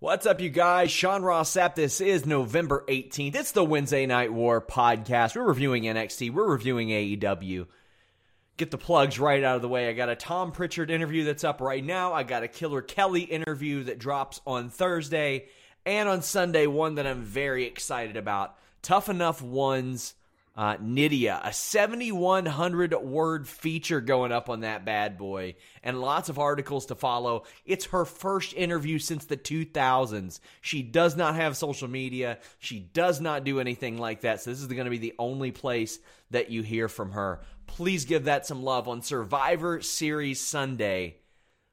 What's up, you guys? Sean Ross Sapp. This is November 18th. It's the Wednesday Night War podcast. We're reviewing NXT, we're reviewing AEW. Get the plugs right out of the way. I got a Tom Prichard interview that's up right now. I got a Killer Kelly interview that drops on Thursday. And on Sunday, one that I'm very excited about Tough Enough Ones uh, Nidia, a 7,100 word feature going up on that bad boy, and lots of articles to follow. It's her first interview since the 2000s. She does not have social media, she does not do anything like that. So, this is going to be the only place that you hear from her. Please give that some love on Survivor Series Sunday.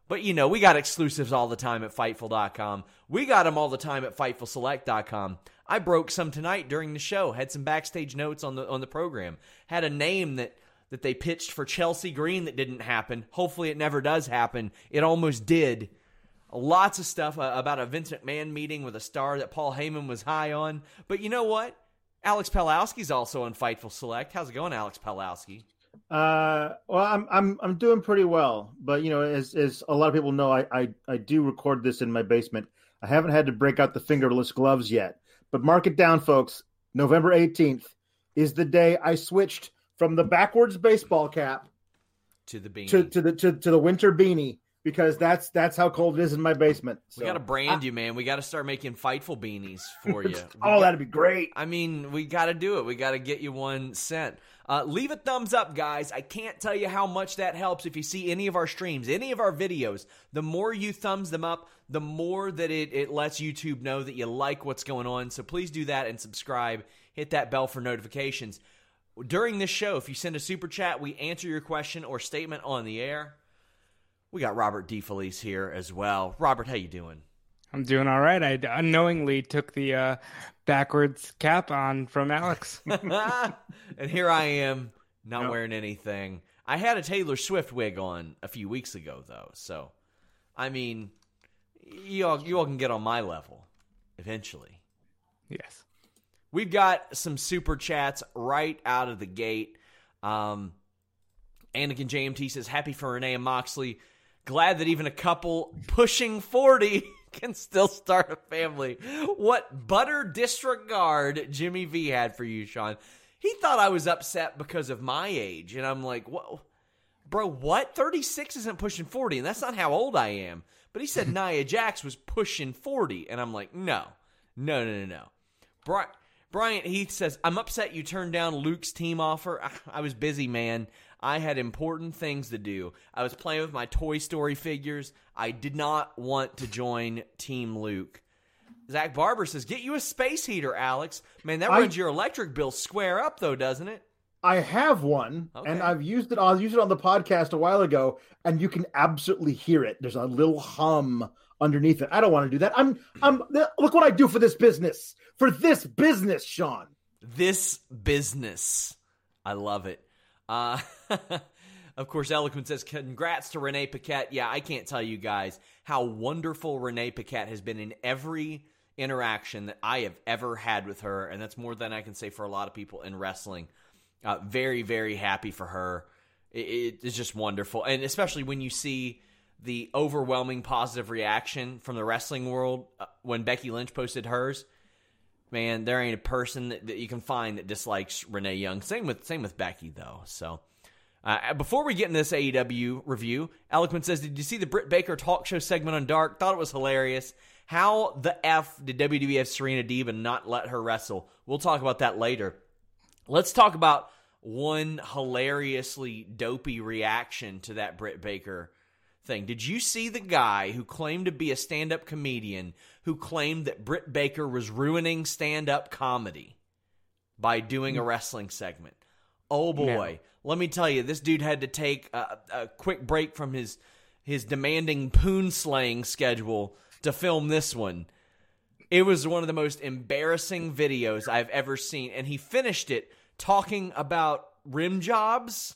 But you know, we got exclusives all the time at Fightful.com. We got them all the time at FightfulSelect.com. I broke some tonight during the show. Had some backstage notes on the on the program. Had a name that that they pitched for Chelsea Green that didn't happen. Hopefully, it never does happen. It almost did. Lots of stuff uh, about a Vince McMahon meeting with a star that Paul Heyman was high on. But you know what? Alex Pawlowski's also on Fightful Select. How's it going, Alex Pawlowski? Uh, well, I'm I'm I'm doing pretty well, but you know, as as a lot of people know, I I, I do record this in my basement. I haven't had to break out the fingerless gloves yet, but mark it down, folks. November 18th is the day I switched from the backwards baseball cap to the beanie to, to the to, to the winter beanie because that's that's how cold it is in my basement. So, we got to brand you, man. We got to start making Fightful beanies for you. oh, got, that'd be great. I mean, we got to do it. We got to get you one sent. Uh, leave a thumbs up, guys. I can't tell you how much that helps if you see any of our streams, any of our videos. The more you thumbs them up, the more that it, it lets YouTube know that you like what's going on. So please do that and subscribe. Hit that bell for notifications. During this show, if you send a super chat, we answer your question or statement on the air. We got Robert DeFelice here as well. Robert, how you doing? I'm doing all right. I unknowingly took the uh, backwards cap on from Alex. and here I am, not nope. wearing anything. I had a Taylor Swift wig on a few weeks ago, though. So, I mean, you all, you all can get on my level eventually. Yes. We've got some super chats right out of the gate. Um, Anakin JMT says, Happy for Renee and Moxley. Glad that even a couple pushing 40 can still start a family. What butter disregard Jimmy V had for you, Sean. He thought I was upset because of my age. And I'm like, what? Bro, what? 36 isn't pushing 40, and that's not how old I am. But he said Nia Jax was pushing 40, and I'm like, no, no, no, no, no. Bri- Bryant Heath says, I'm upset you turned down Luke's team offer. I was busy, man. I had important things to do. I was playing with my Toy Story figures. I did not want to join Team Luke. Zach Barber says, "Get you a space heater, Alex. Man, that runs I, your electric bill square up, though, doesn't it?" I have one, okay. and I've used it. I used it on the podcast a while ago, and you can absolutely hear it. There's a little hum underneath it. I don't want to do that. I'm. I'm. Look what I do for this business. For this business, Sean. This business. I love it. Uh, Of course, Eloquent says, congrats to Renee Paquette. Yeah, I can't tell you guys how wonderful Renee Paquette has been in every interaction that I have ever had with her. And that's more than I can say for a lot of people in wrestling. Uh, very, very happy for her. It, it's just wonderful. And especially when you see the overwhelming positive reaction from the wrestling world uh, when Becky Lynch posted hers. Man, there ain't a person that, that you can find that dislikes Renee Young. Same with same with Becky though. So uh, before we get in this AEW review, Eloquent says, "Did you see the Britt Baker talk show segment on Dark? Thought it was hilarious. How the f did WWF Serena Deeb and not let her wrestle? We'll talk about that later. Let's talk about one hilariously dopey reaction to that Britt Baker thing. Did you see the guy who claimed to be a stand-up comedian who claimed that Britt Baker was ruining stand-up comedy by doing a wrestling segment? Oh boy. Let me tell you, this dude had to take a, a quick break from his his demanding poon slaying schedule to film this one. It was one of the most embarrassing videos I've ever seen, and he finished it talking about rim jobs.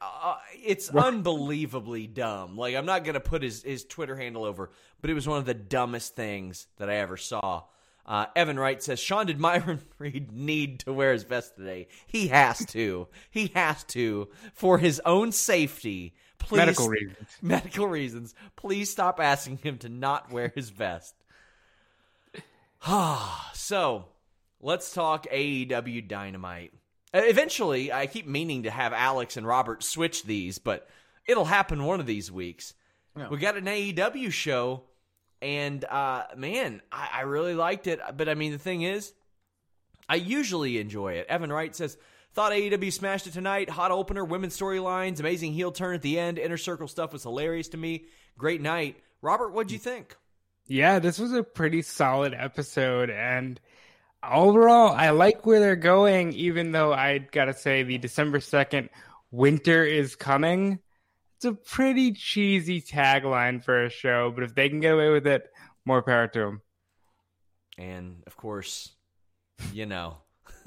Uh, it's unbelievably dumb. Like I'm not gonna put his his Twitter handle over, but it was one of the dumbest things that I ever saw. Uh, Evan Wright says, Sean, did Myron Reed need to wear his vest today? He has to. he has to for his own safety. Please, Medical reasons. Medical reasons. Please stop asking him to not wear his vest. so, let's talk AEW Dynamite. Uh, Eventually, I keep meaning to have Alex and Robert switch these, but it'll happen one of these weeks. Yeah. We got an AEW show, and uh, man, I, I really liked it. But I mean, the thing is, I usually enjoy it. Evan Wright says, Thought AEW smashed it tonight. Hot opener, women's storylines, amazing heel turn at the end. Inner circle stuff was hilarious to me. Great night. Robert, what'd you think? Yeah, this was a pretty solid episode, and overall, I like where they're going. Even though I gotta say, the December second, winter is coming. It's a pretty cheesy tagline for a show, but if they can get away with it, more power to them. And of course, you know,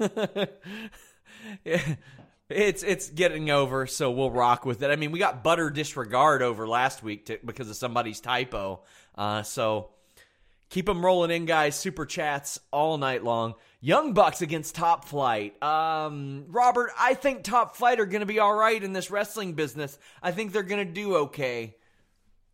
it's it's getting over, so we'll rock with it. I mean, we got butter disregard over last week to, because of somebody's typo. Uh, so keep them rolling in, guys. Super chats all night long. Young Bucks against Top Flight. Um, Robert, I think Top Flight are going to be all right in this wrestling business. I think they're going to do okay.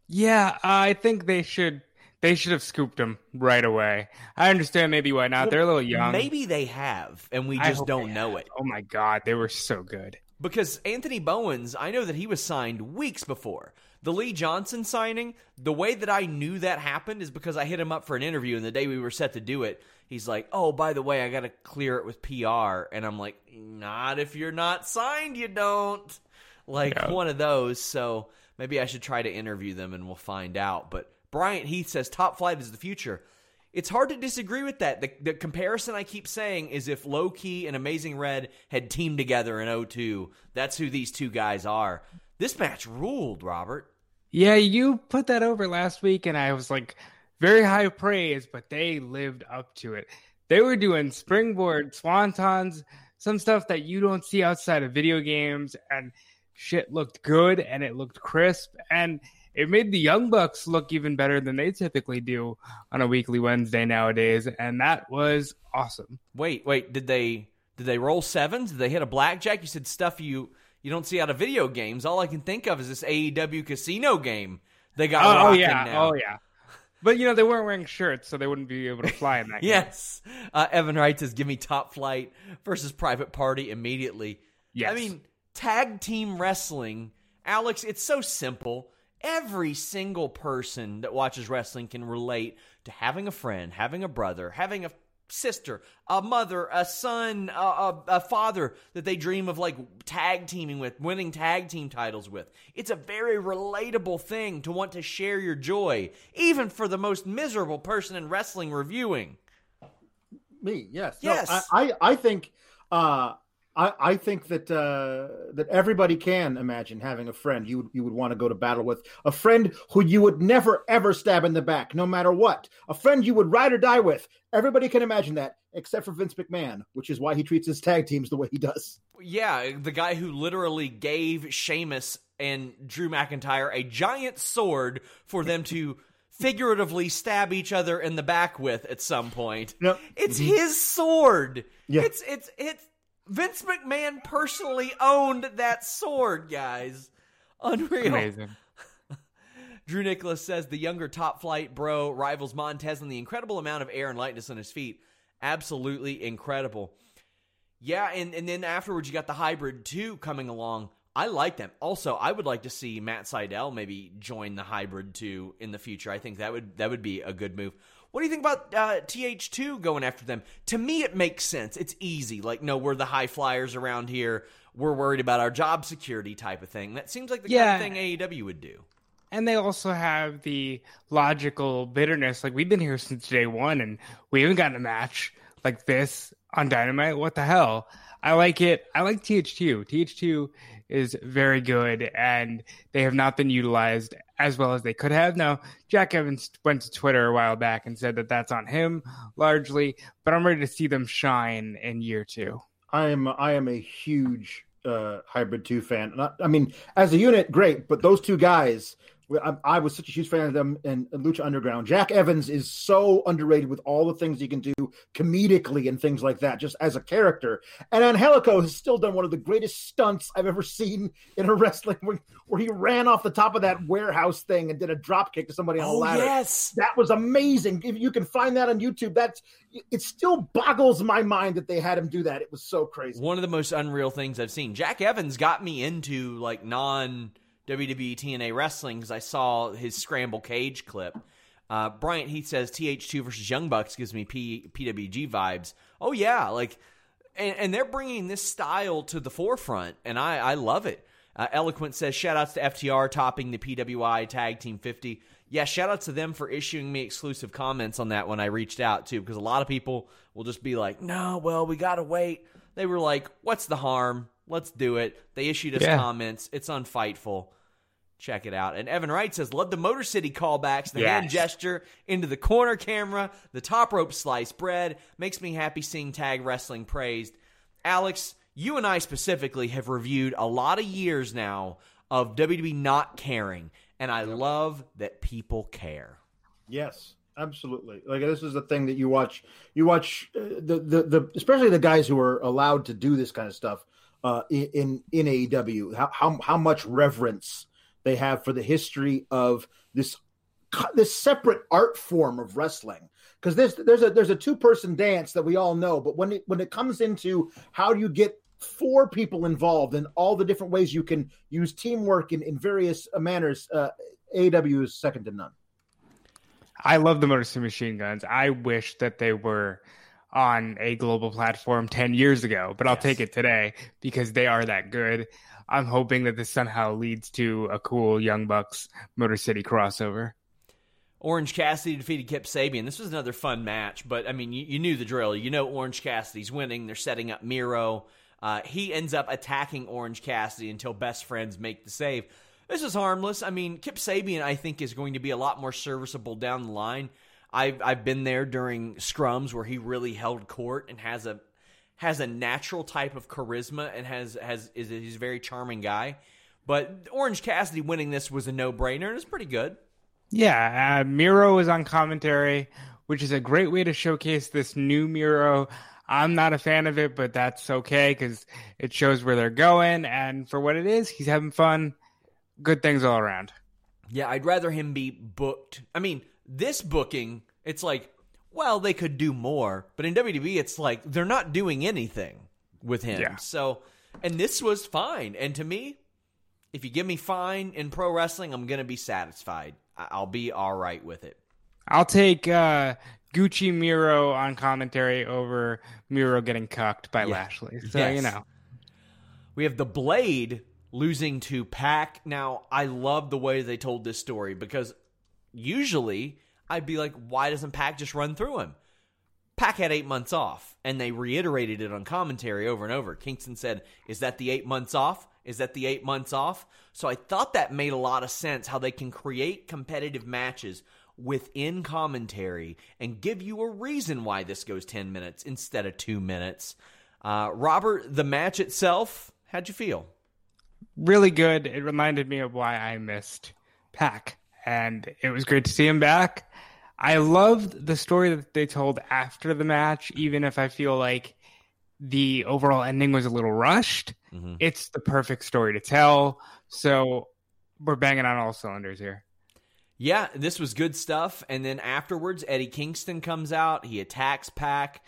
Yeah, I think they should. They should have scooped him right away. I understand maybe why not. They're a little young. Maybe they have, and we just don't know have. it. Oh my god, they were so good. Because Anthony Bowens, I know that he was signed weeks before. The Lee Johnson signing, the way that I knew that happened is because I hit him up for an interview, and the day we were set to do it, he's like, Oh, by the way, I got to clear it with PR. And I'm like, Not if you're not signed, you don't. Like Yeah. one of those. So maybe I should try to interview them and we'll find out. But Bryant Heath says top flight is the future. It's hard to disagree with that. The, the comparison I keep saying is if Low Ki and Amazing Red had teamed together in 02, that's who these two guys are. This match ruled, Robert. Yeah, you put that over last week, and I was like, very high praise, but they lived up to it. They were doing springboard swantons, some stuff that you don't see outside of video games, and shit looked good and it looked crisp, and it made the Young Bucks look even better than they typically do on a weekly Wednesday nowadays, and that was awesome. Wait, wait, did they did they roll sevens? Did they hit a blackjack? You said stuff you you don't see out of video games. All I can think of is this AEW casino game. They got Oh, rocking yeah, now. oh yeah. But you know they weren't wearing shirts, so they wouldn't be able to fly in that. game. Yes. Uh, Evan Wright says, give me top flight versus private party immediately. Yes. I mean, tag team wrestling, Alex, it's so simple. Every single person that watches wrestling can relate to having a friend, having a brother, having a sister, a mother, a son, a, a, a father that they dream of like tag teaming with, winning tag team titles with. It's a very relatable thing to want to share your joy, even for the most miserable person in wrestling reviewing. Me, yes. No, Yes. I, I, I think uh I, I think that uh, that everybody can imagine having a friend you would you would want to go to battle with, a friend who you would never ever stab in the back, no matter what, a friend you would ride or die with. Everybody can imagine that. except for Vince McMahon, which is why he treats his tag teams the way he does. Yeah, the guy who literally gave Sheamus and Drew McIntyre a giant sword for them to figuratively stab each other in the back with at some point. Yep. It's mm-hmm. his sword. Yeah. It's it's it's Vince McMahon personally owned that sword, guys. Unreal. Amazing. Drew Nicholas says the younger top flight bro rivals Montez in the incredible amount of air and lightness on his feet. Absolutely incredible. Yeah, and, and then afterwards you got the hybrid two coming along. I like them. Also, I would like to see Matt Sydal maybe join the hybrid two in the future. I think that would that would be a good move. What do you think about uh, TH2 going after them? To me, it makes sense. It's easy. Like, no, we're the high flyers around here. We're worried about our job security type of thing. That seems like the yeah. kind of thing AEW would do and they also have the logical bitterness. Like we've been here since day one, and we haven't gotten a match like this on Dynamite. What the hell? I like it. I like TH2. TH2 is very good, and they have not been utilized as well as they could have. Now, Jack Evans went to Twitter a while back and said that that's on him largely, but I'm ready to see them shine in year two. I am. I am a huge uh, Hybrid Two fan. I mean, as a unit, great, but those two guys I, I, was such a huge fan of them in, in, Lucha Underground. Jack Evans is so underrated with all the things he can do comedically and things like that, just as a character. And Angelico has still done one of the greatest stunts I've ever seen in a wrestling where, where he ran off the top of that warehouse thing and did a drop kick to somebody on oh, a ladder. Yes, that was amazing. If you can find that on YouTube, that's it. Still boggles my mind that they had him do that. It was so crazy. One of the most unreal things I've seen. Jack Evans got me into like non WWE TNA Wrestling because I saw his Scramble Cage clip. Uh, Bryant Heath says TH2 versus Young Bucks gives me P- PWG vibes. Oh yeah, like, and, and, they're bringing this style to the forefront, and I I love it. Uh, Eloquent says shout outs to FTR topping the PWI Tag Team 50. Yeah, shout out to them for issuing me exclusive comments on that when I reached out too, because a lot of people will just be like, no, well we gotta wait. They were like, what's the harm? Let's do it. They issued us yeah. comments. It's on Fightful. Check it out. And Evan Wright says, Love the Motor City callbacks, the yes. hand gesture into the corner camera, the top rope slice bread. Makes me happy seeing tag wrestling praised. Alex, you and I specifically have reviewed a lot of years now of WWE not caring. And I love that people care. Yes, absolutely. Like this is the thing that you watch. You watch uh, the, the the especially the guys who are allowed to do this kind of stuff uh, in in AEW. How how how much reverence they have for the history of this this separate art form of wrestling. Because there's there's a there's a two person dance that we all know but when it when it comes into how do you get four people involved in all the different ways you can use teamwork in, in various manners uh, AW is second to none. I love the Motor City Machine Guns. I wish that they were on a global platform 10 years ago but I'll yes. take it today because they are that good I'm hoping that this somehow leads to a cool Young Bucks Motor City crossover. Orange Cassidy defeated Kip Sabian. This was another fun match, but I mean, you, you knew the drill. You know Orange Cassidy's winning. They're setting up Miro. Uh, he ends up attacking Orange Cassidy until best friends make the save. This is harmless. I mean, Kip Sabian, I think, is going to be a lot more serviceable down the line. I've I've been there during scrums where he really held court and has a has a natural type of charisma and has has is he's a very charming guy. But Orange Cassidy winning this was a no brainer and it's pretty good. Yeah, uh, Miro is on commentary, which is a great way to showcase this new Miro. I'm not a fan of it, but that's okay because it shows where they're going. And for what it is, he's having fun. Good things all around. Yeah, I'd rather him be booked. I mean, this booking, it's like well, they could do more. But in WWE, it's like they're not doing anything with him. Yeah. So, and this was fine. And to me, if you give me fine in pro wrestling, I'm going to be satisfied. I'll be all right with it. I'll take uh, Gucci Miro on commentary over Miro getting cucked by yeah. Lashley. So, yes. you know. We have the Blade losing to Pac. Now, I love the way they told this story because usually I'd be like, why doesn't Pac just run through him? Pac had eight months off, and they reiterated it on commentary over and over. Kingston said, Is that the eight months off? Is that the eight months off? So I thought that made a lot of sense how they can create competitive matches within commentary and give you a reason why this goes 10 minutes instead of two minutes. Uh, Robert, the match itself, how'd you feel? Really good. It reminded me of why I missed Pac, and it was great to see him back. I loved the story that they told after the match, even if I feel like the overall ending was a little rushed. Mm-hmm. It's the perfect story to tell. So we're banging on all cylinders here. Yeah, this was good stuff. And then afterwards, Eddie Kingston comes out. He attacks Pac.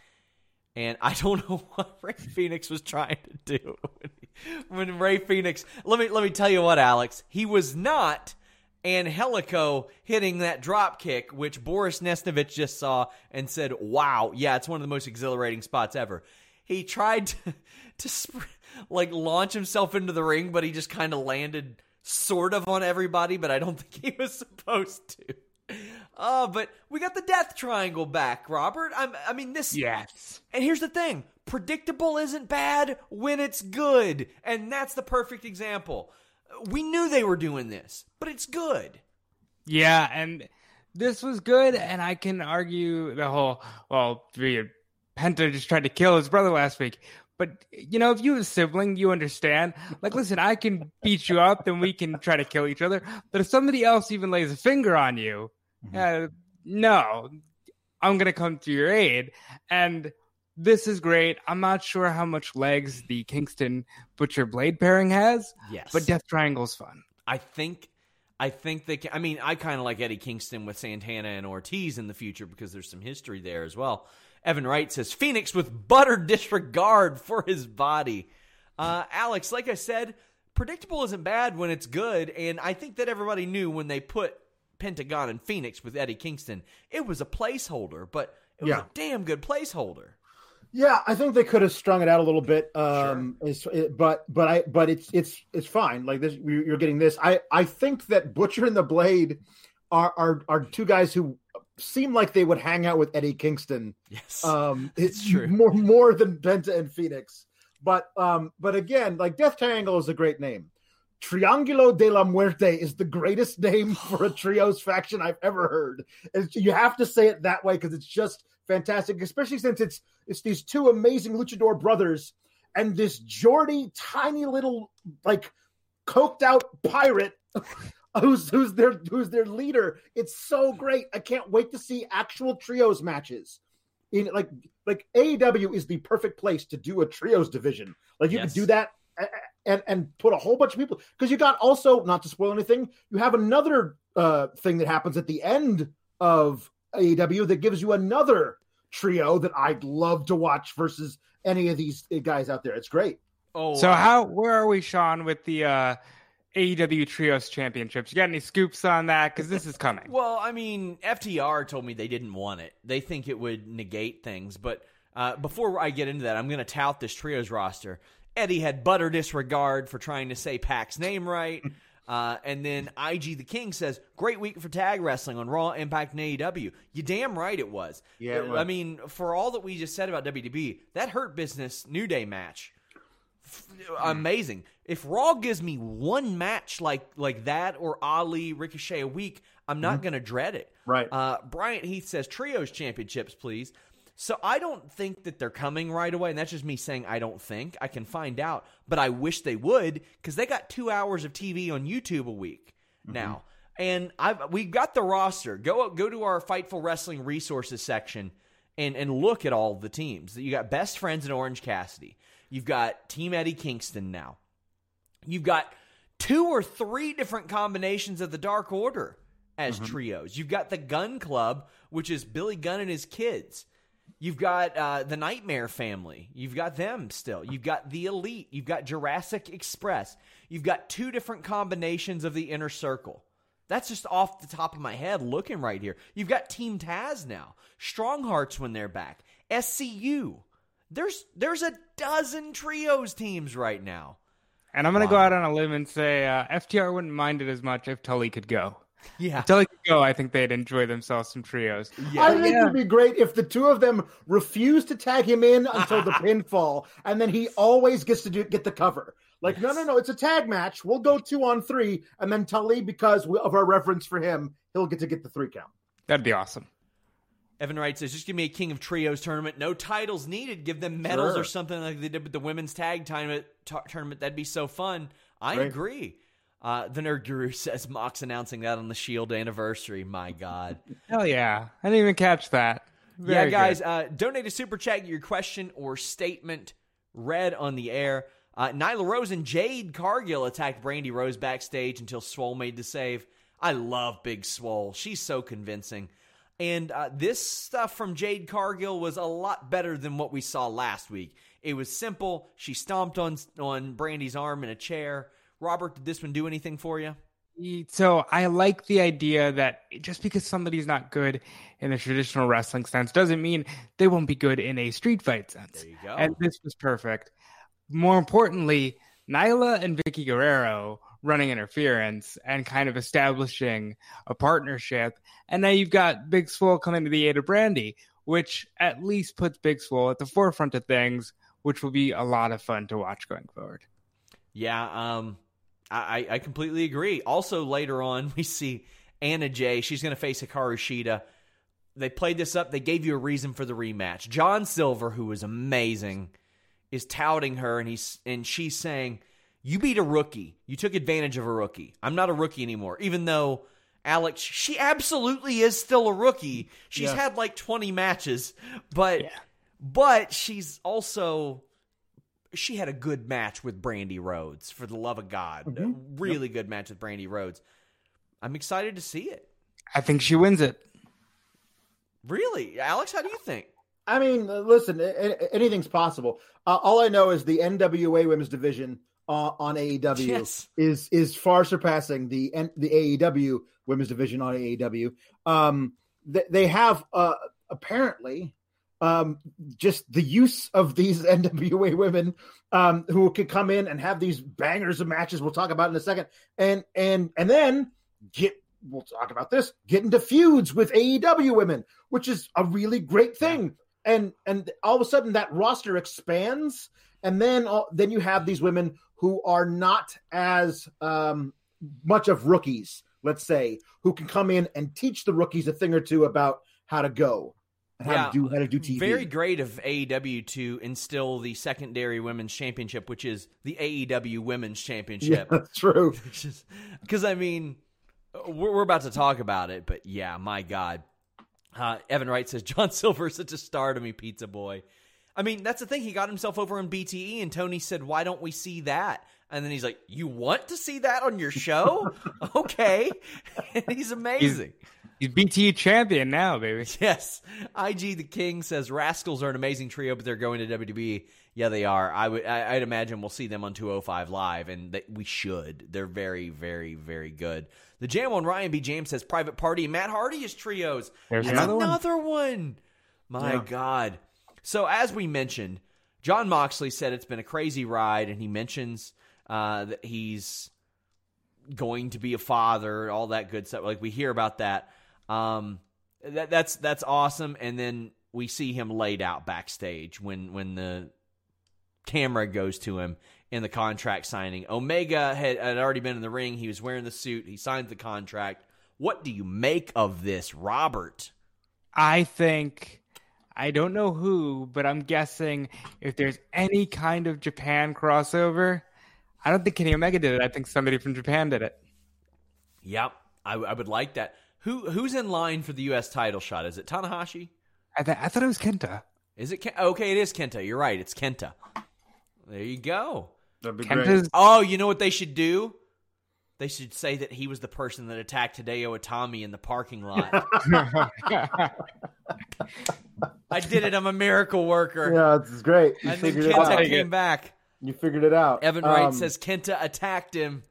And I don't know what Rey Fenix was trying to do when Rey Fenix. Let me let me tell you what, Alex. He was not Angelico hitting that drop kick, which Boris Nestovich just saw and said, "Wow, yeah, it's one of the most exhilarating spots ever." He tried to, to sp- like launch himself into the ring, but he just kind of landed sort of on everybody, but I don't think he was supposed to. Oh, but we got the death triangle back, Robert. I'm, I mean, this. Yes. And here's the thing predictable isn't bad when it's good. And that's the perfect example. We knew they were doing this, but it's good. Yeah. And this was good. And I can argue the whole, well, Penta just tried to kill his brother last week. But you know, if you have a sibling, you understand. Like, listen, I can beat you up, and we can try to kill each other. But if somebody else even lays a finger on you, mm-hmm. uh, no, I'm gonna come to your aid. And this is great. I'm not sure how much legs the Kingston Butcher Blade pairing has. Yes, but Death Triangle's fun. I think. I think they can. I mean, I kind of like Eddie Kingston with Santana and Ortiz in the future because there's some history there as well. Evan Wright says Fenix with butter disregard for his body. Uh, Alex, like I said, predictable isn't bad when it's good, and I think that everybody knew when they put Pentagon and Fenix with Eddie Kingston, it was a placeholder, but it was yeah. a damn good placeholder. Yeah, I think they could have strung it out a little bit, um, sure. it, but but I but it's it's it's fine. Like this, you're getting this. I I think that Butcher and the Blade are are are two guys who seem like they would hang out with Eddie Kingston. Yes, um, it's true. More more than Penta and Fenix. But um, but again, like Death Triangle is a great name. Triangulo de la Muerte is the greatest name for a trios faction I've ever heard. You have to say it that way because it's just fantastic, especially since it's it's these two amazing luchador brothers and this Geordie, tiny little like coked out pirate who's who's their who's their leader. It's so great. I can't wait to see actual trios matches. In like like AEW is the perfect place to do a trios division. Like you yes. can do that and and put a whole bunch of people because you got also not to spoil anything. You have another uh thing that happens at the end of AEW that gives you another trio that I'd love to watch versus any of these guys out there. It's great. Oh, so how where are we, Sean, with the uh AEW Trios Championships. You got any scoops on that? Because this is coming. well, I mean, FTR told me they didn't want it. They think it would negate things. But uh, before I get into that, I'm going to tout this Trios roster. Eddie had butter disregard for trying to say Pac's name right. Uh, and then IG the King says, "Great week for tag wrestling on Raw, Impact, and AEW." You damn right it was. Yeah, it was. I mean, for all that we just said about WWE, that Hurt Business New Day match amazing. If Raw gives me one match like like that or Ali Ricochet a week, I'm not mm-hmm. going to dread it. Right. Uh, Bryant Heath says trios championships, please. So I don't think that they're coming right away, and that's just me saying I don't think. I can find out, but I wish they would because they got two hours of TV on YouTube a week mm-hmm. now, and I've we got the roster. Go go to our Fightful Wrestling resources section and and look at all the teams. You got Best Friends and Orange Cassidy. You've got Team Eddie Kingston now. You've got two or three different combinations of the Dark Order as mm-hmm. trios. You've got the Gun Club, which is Billy Gunn and his kids. You've got uh, the Nightmare family. You've got them still. You've got the Elite. You've got Jurassic Express. You've got two different combinations of the Inner Circle. That's just off the top of my head looking right here. You've got Team Taz now. Strong Hearts when they're back. SCU. There's there's a dozen trios teams right now. And I'm going to wow. go out on a limb and say uh, FTR wouldn't mind it as much if Tully could go. Yeah. If Tully could go, I think they'd enjoy themselves some trios. Yeah. I think yeah. it would be great if the two of them refuse to tag him in until the pinfall, and then he always gets to do, get the cover. Like, yes. no, no, no, it's a tag match. We'll go two on three, and then Tully, because of our reverence for him, he'll get to get the three count. That'd be awesome. Evan Wright says, just give me a King of Trios tournament. No titles needed. Give them medals Sure. or something like they did with the women's tag tournament. t- tournament. That'd be so fun. I Right. agree. Uh, the Nerd Guru says Mox announcing that on the Shield anniversary. My God. Hell yeah. I didn't even catch that. yeah, guys, uh, donate a super chat, your question or statement read on the air. Uh, Nyla Rose and Jade Cargill attacked Brandi Rhodes backstage until Swole made the save. I love Big Swole. She's so convincing. And uh, this stuff from Jade Cargill was a lot better than what we saw last week. It was simple. She stomped on on Brandi's arm in a chair. Robert, did this one do anything for you? So I like the idea that just because somebody's not good in a traditional wrestling sense doesn't mean they won't be good in a street fight sense. There you go. And this was perfect. More importantly, Nyla and Vickie Guerrero running interference and kind of establishing a partnership. And now you've got Big Swole coming to the aid of Brandi, which at least puts Big Swole at the forefront of things, which will be a lot of fun to watch going forward. Yeah, um, I, I completely agree. Also, later on, we see Anna Jay. She's going to face Hikaru Shida. They played this up. They gave you a reason for the rematch. John Silver, who was amazing, is touting her, and he's and she's saying, "You beat a rookie. You took advantage of a rookie. I'm not a rookie anymore." Even though Alex, she absolutely is still a rookie. She's Yeah. had like 20 matches, but Yeah. but she's also she had a good match with Brandi Rhodes for the love of God. Mm-hmm. really good match with Brandi Rhodes. I'm excited to see it. I think she wins it. Really, Alex, how do you think? I mean, uh, listen, a- a- anything's possible. Uh, all I know is the NWA Women's Division uh, on AEW Yes. is is far surpassing the N- the AEW Women's Division on AEW. Um, they, they have uh, apparently um, just the use of these NWA women um, who could come in and have these bangers of matches. We'll talk about in a second, and and and then get. We'll talk about this. Get into feuds with AEW women, which is a really great thing and and all of a sudden that roster expands and then all, then you have these women who are not as um, much of rookies let's say who can come in and teach the rookies a thing or two about how to go how Yeah, to do how to do TV. Very great of AEW to instill the secondary women's championship, which is the AEW Women's yeah, Championship. that's true. Because I mean, we're, we're about to talk about it, but yeah, my God. Uh, Evan Wright says John Silver is such a star to me, Pizza Boy. I mean, that's the thing. He got himself over on BTE, and Tony said, "Why don't we see that?" And then he's like, "You want to see that on your show? okay." he's amazing. He's BT champion now, baby. Yes. IG the King says Rascals are an amazing trio, but they're going to WWE. Yeah, they are. I would. I, I'd imagine we'll see them on 205 live, and they, we should. They're very, very, very good. The Jam on Ryan B. James says Private Party. Matt Hardy is trios. There's That's another one. another one. My Yeah. God. So as we mentioned, Jon Moxley said it's been a crazy ride, and he mentions uh, that he's going to be a father, all that good stuff. Like we hear about that. Um, that that's that's awesome. And then we see him laid out backstage when when the camera goes to him in the contract signing. Omega had, had already been in the ring. He was wearing the suit. He signed the contract. What do you make of this, Robert? I think I don't know who, but I'm guessing if there's any kind of Japan crossover, I don't think Kenny Omega did it. I think somebody from Japan did it. Yep, I, I would like that. Who who's in line for the U.S. title shot? Is it Tanahashi? I, th- I thought it was Kenta. Is it Ken- okay? It is Kenta. You're right. It's Kenta. There you go. That'd be great. Oh, you know what they should do? They should say that he was the person that attacked Hideo Itami in the parking lot. I did it. I'm a miracle worker. Yeah, it's great. You and then figured it Kenta out. came back. You figured it out. Evan Wright Um, says Kenta attacked him.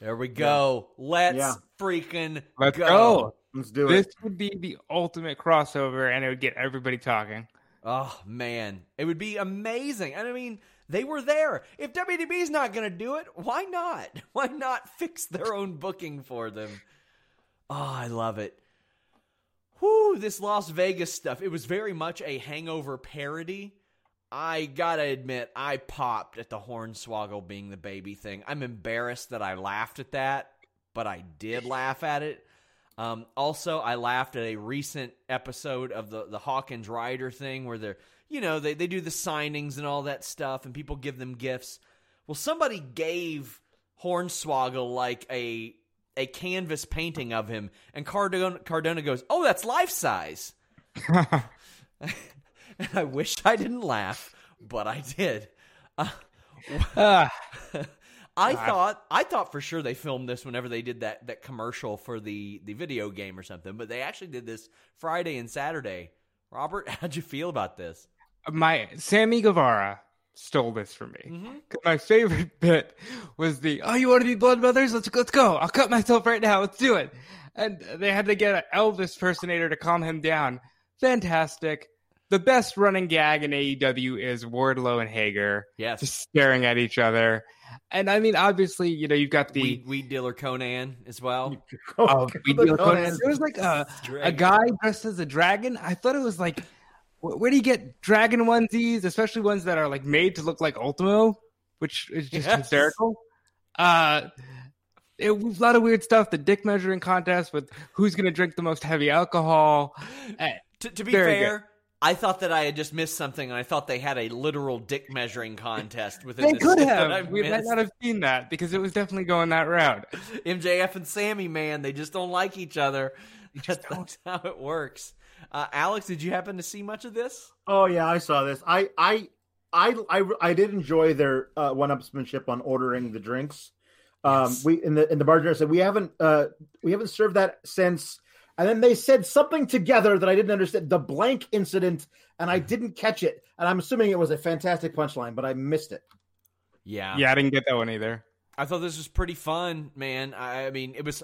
There we go. Let's Yeah. freaking Let's go. go. "Let's do This it." This would be the ultimate crossover, and it would get everybody talking. Oh man, it would be amazing. And I mean, they were there. If WWE's not going to do it, why not? Why not fix their own booking for them? Oh, I love it. Whoo, this Las Vegas stuff. It was very much a hangover parody. I gotta admit, I popped at the Hornswoggle being the baby thing. I'm embarrassed that I laughed at that, but I did laugh at it. Um, also, I laughed at a recent episode of the the Hawkins Ryder thing where they're you know they they do the signings and all that stuff, and people give them gifts. Well, somebody gave Hornswoggle like a a canvas painting of him, and Cardona, Cardona goes, "Oh, that's life size." and I wish I didn't laugh, but I did. Uh, Ah, I thought I thought for sure they filmed this whenever they did that that commercial for the the video game or something, but they actually did this Friday and Saturday. Robert, how'd you feel about this? my Sammy Guevara stole this from me. Mm-hmm. My favorite bit was the "Oh, you want to be blood brothers? Let's let's go! I'll cut myself right now. Let's do it." And they had to get an Elvis personator to calm him down. Fantastic. The best running gag in AEW is Wardlow and Hager Yes, just staring at each other. And I mean, obviously, you know, you've got the weed, weed dealer Konnan as well. Oh, we the deal Konnan. Konnan. There was like a, a guy dressed as a dragon. I thought it was like, wh- where do you get dragon onesies, especially ones that are like made to look like Ultimo, which is just Yes. hysterical. Uh, it was a lot of weird stuff. The dick measuring contest with who's going to drink the most heavy alcohol. Uh, To, to be Very fair, I thought that I had just missed something, and I thought they had a literal dick measuring contest within. they this could have. We might not have seen that because it was definitely going that route. MJF and Sammy, man, they just don't like each other. just That's, that's how it works. Uh, Alex, did you happen to see much of this? Oh yeah, I saw this. I I I I, I did enjoy their uh, one-upsmanship on ordering the drinks. Um, Yes. we in the in the bartender said we haven't uh we haven't served that since, and then they said something together that I didn't understand. The blank incident, and I didn't catch it. And I'm assuming it was a fantastic punchline, but I missed it. Yeah. Yeah, I didn't get that one either. I thought this was pretty fun, man. I, I mean, it was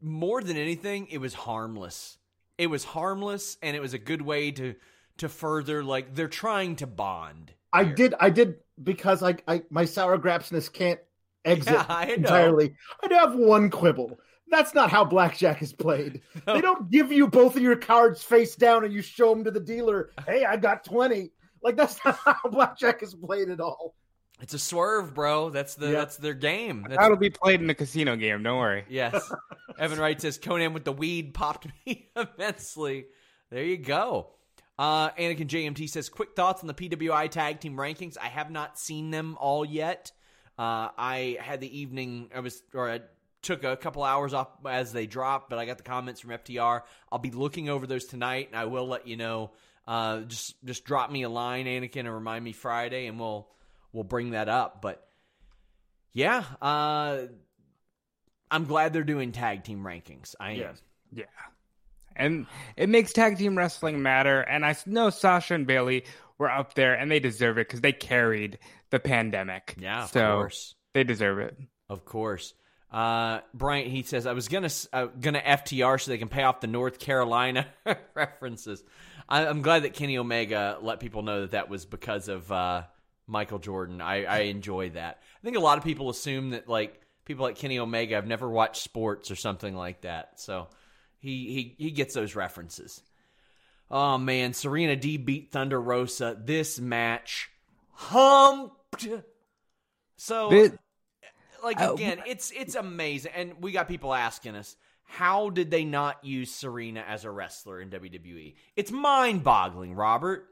more than anything, it was harmless. It was harmless, and it was a good way to to further like they're trying to bond. I here. did I did because I I my sour grapsness can't exit Yeah, I entirely. I do have one quibble. That's not how blackjack is played. They don't give you both of your cards face down and you show them to the dealer. Hey, I got twenty. Like that's not how blackjack is played at all. It's a swerve, bro. That's the Yeah. that's their game. That's, That'll be played in the casino game. Don't worry. yes. Evan Wright says Konnan with the weed popped me immensely. There you go. Uh, Anakin JMT says quick thoughts on the PWI tag team rankings. I have not seen them all yet. Uh, I had the evening. I was or I took a couple hours off as they dropped, but I got the comments from FTR. I'll be looking over those tonight, and I will let you know. Uh, just just drop me a line, Anakin, and remind me Friday, and we'll we'll bring that up. But yeah, uh, I'm glad they're doing tag team rankings. I am. Yeah. And it makes tag team wrestling matter. And I know Sasha and Bayley were up there and they deserve it because they carried the pandemic. Yeah, of so course. they deserve it. Of course. Uh, Bryant, he says, I was gonna uh, gonna FTR so they can pay off the North Carolina references. I, I'm glad that Kenny Omega let people know that that was because of uh, Michael Jordan. I, I enjoy that. I think a lot of people assume that like people like Kenny Omega have never watched sports or something like that. So he he he gets those references. Oh man, Serena Deeb beat Thunder Rosa. This match humped. So like Oh, again, it's it's amazing, and we got people asking us, how did they not use Serena as a wrestler in WWE? It's mind-boggling, Robert.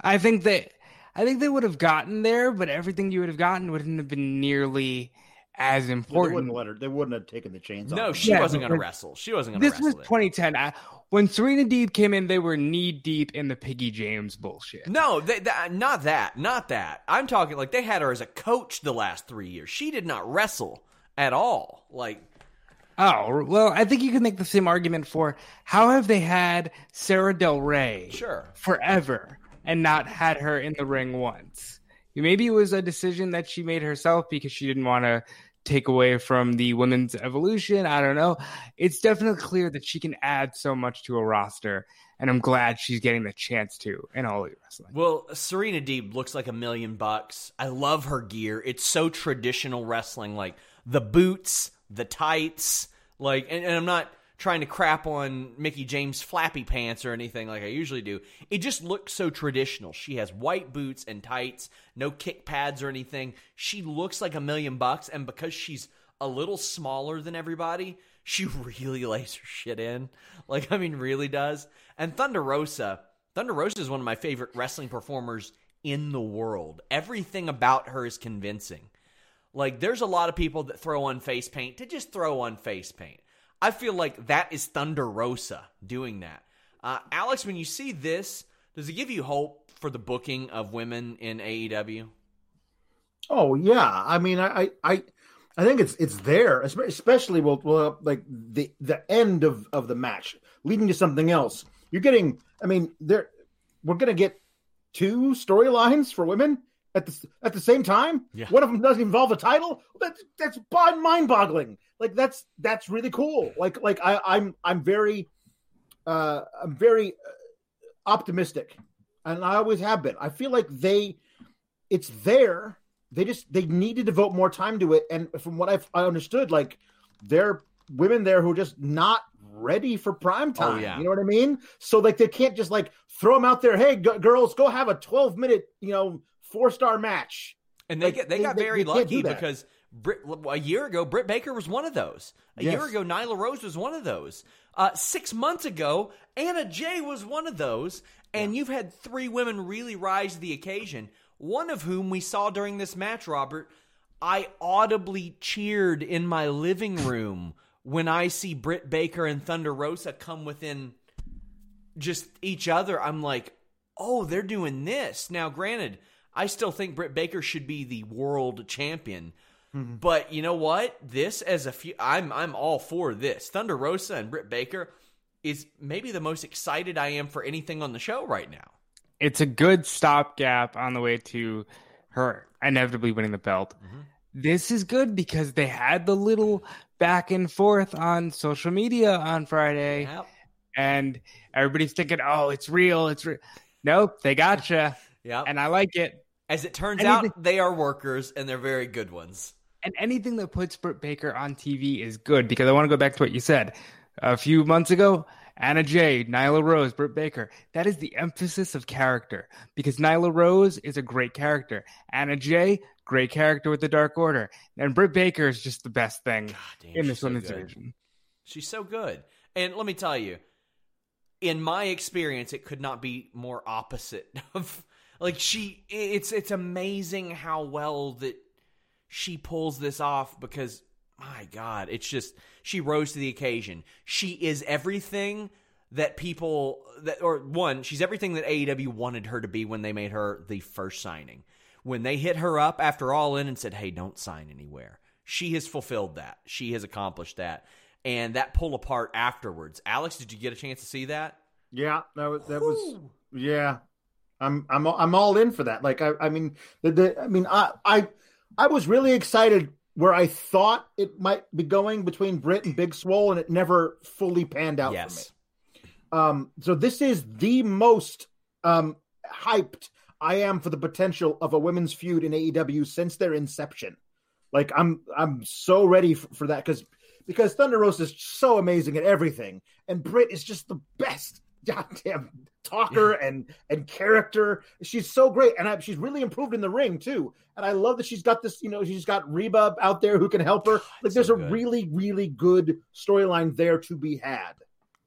I think they I think they would have gotten there, but everything you would have gotten wouldn't have been nearly as They important. wouldn't let her. They wouldn't have taken the chains No, off. No, she Yeah, wasn't going to wrestle. She wasn't going to this wrestle. was it. 2010. I, when Serena Deeb came in, they were knee deep in the Piggy James bullshit. No, they, that, uh, not that, not that. I'm talking like they had her as a coach the last three years. She did not wrestle at all. Like, Oh, well, I think you can make the same argument for how have they had Sara Del Rey sure, forever and not had her in the ring once? Maybe it was a decision that she made herself because she didn't want to take away from the women's evolution. I don't know. It's definitely clear that she can add so much to a roster, and I'm glad she's getting the chance to in All Elite Wrestling. Well, Serena Deeb looks like a million bucks. I love her gear. It's so traditional wrestling, like the boots, the tights, like and, and I'm not trying to crap on Mickie James flappy pants or anything like I usually do. It just looks so traditional. She has white boots and tights, no kick pads or anything. She looks like a million bucks and because she's a little smaller than everybody, she really lays her shit in. Like, I mean, really does. And Thunder Rosa, Thunder Rosa is one of my favorite wrestling performers in the world. Everything about her is convincing. Like, there's a lot of people that throw on face paint to just throw on face paint. I feel like that is Thunder Rosa doing that. Uh, Alex, when you see this, does it give you hope for the booking of women in AEW? Oh yeah, I mean, I, I, I think it's it's there, especially well, well, like the the end of of the match leading to something else. You're getting, I mean, there we're gonna get two storylines for women at the at the same time. Yeah. One of them doesn't involve a title. That's that's mind boggling. Like that's that's really cool. Like like I I'm I'm very uh I'm very uh, optimistic, and I always have been. I feel like they it's there. They just they need to devote more time to it. And from what I've I understood, like there are women there who are just not ready for prime time. Oh, yeah. You know what I mean? So like they can't just like throw them out there. Hey, g- girls, go have a 12 minute, you know, four star match. And they Like, get they they- got they- very they lucky because Britt, a year ago, Britt Baker was one of those. A year ago, Nyla Rose was one of those. Uh, six months ago, Anna Jay was one of those. And you've had three women really rise to the occasion. One of whom we saw during this match, Robert. I audibly cheered in my living room when I see Britt Baker and Thunder Rosa come within just each other. I'm like, oh, they're doing this. Now, granted, I still think Britt Baker should be the world champion. But you know what? This as a few I'm I'm all for this. Thunder Rosa and Britt Baker is maybe the most excited I am for anything on the show right now. It's a good stopgap on the way to her inevitably winning the belt. Mm-hmm. This is good because they had the little back and forth on social media on Friday, Yep. and everybody's thinking, "Oh, it's real, it's real." Nope, they gotcha, Yep. and I like it. As it turns anything- out, they are workers and they're very good ones. And anything that puts Britt Baker on TV is good because I want to go back to what you said a few months ago. Anna Jay, Nyla Rose, Britt Baker. That is the emphasis of character because Nyla Rose is a great character. Anna Jay, great character with the Dark Order. And Britt Baker is just the best thing damn, in this so women's good. division. She's so good. And let me tell you, in my experience, it could not be more opposite of like she it's it's amazing how well that she pulls this off because my god, it's just she rose to the occasion. She is everything that people that or one, she's everything that AEW wanted her to be when they made her the first signing. When they hit her up after all in and said, "Hey, don't sign anywhere." She has fulfilled that. She has accomplished that. And that pull apart afterwards. Alex, did you get a chance to see that? Yeah, that was that was yeah. I'm I'm I'm all in for that. Like I I mean the, the I mean I I I was really excited where I thought it might be going between Britt and Big Swole, and it never fully panned out for me. yes. Um, so this is the most um, hyped I am for the potential of a women's feud in AEW since their inception. Like I'm, I'm so ready for, for that because because Thunder Rosa is so amazing at everything, and Britt is just the best goddamn talker and and character. She's so great, and I, she's really improved in the ring too. And I love that she's got this. You know, she's got Reba out there who can help her. Like, there's so a good. really, really good storyline there to be had.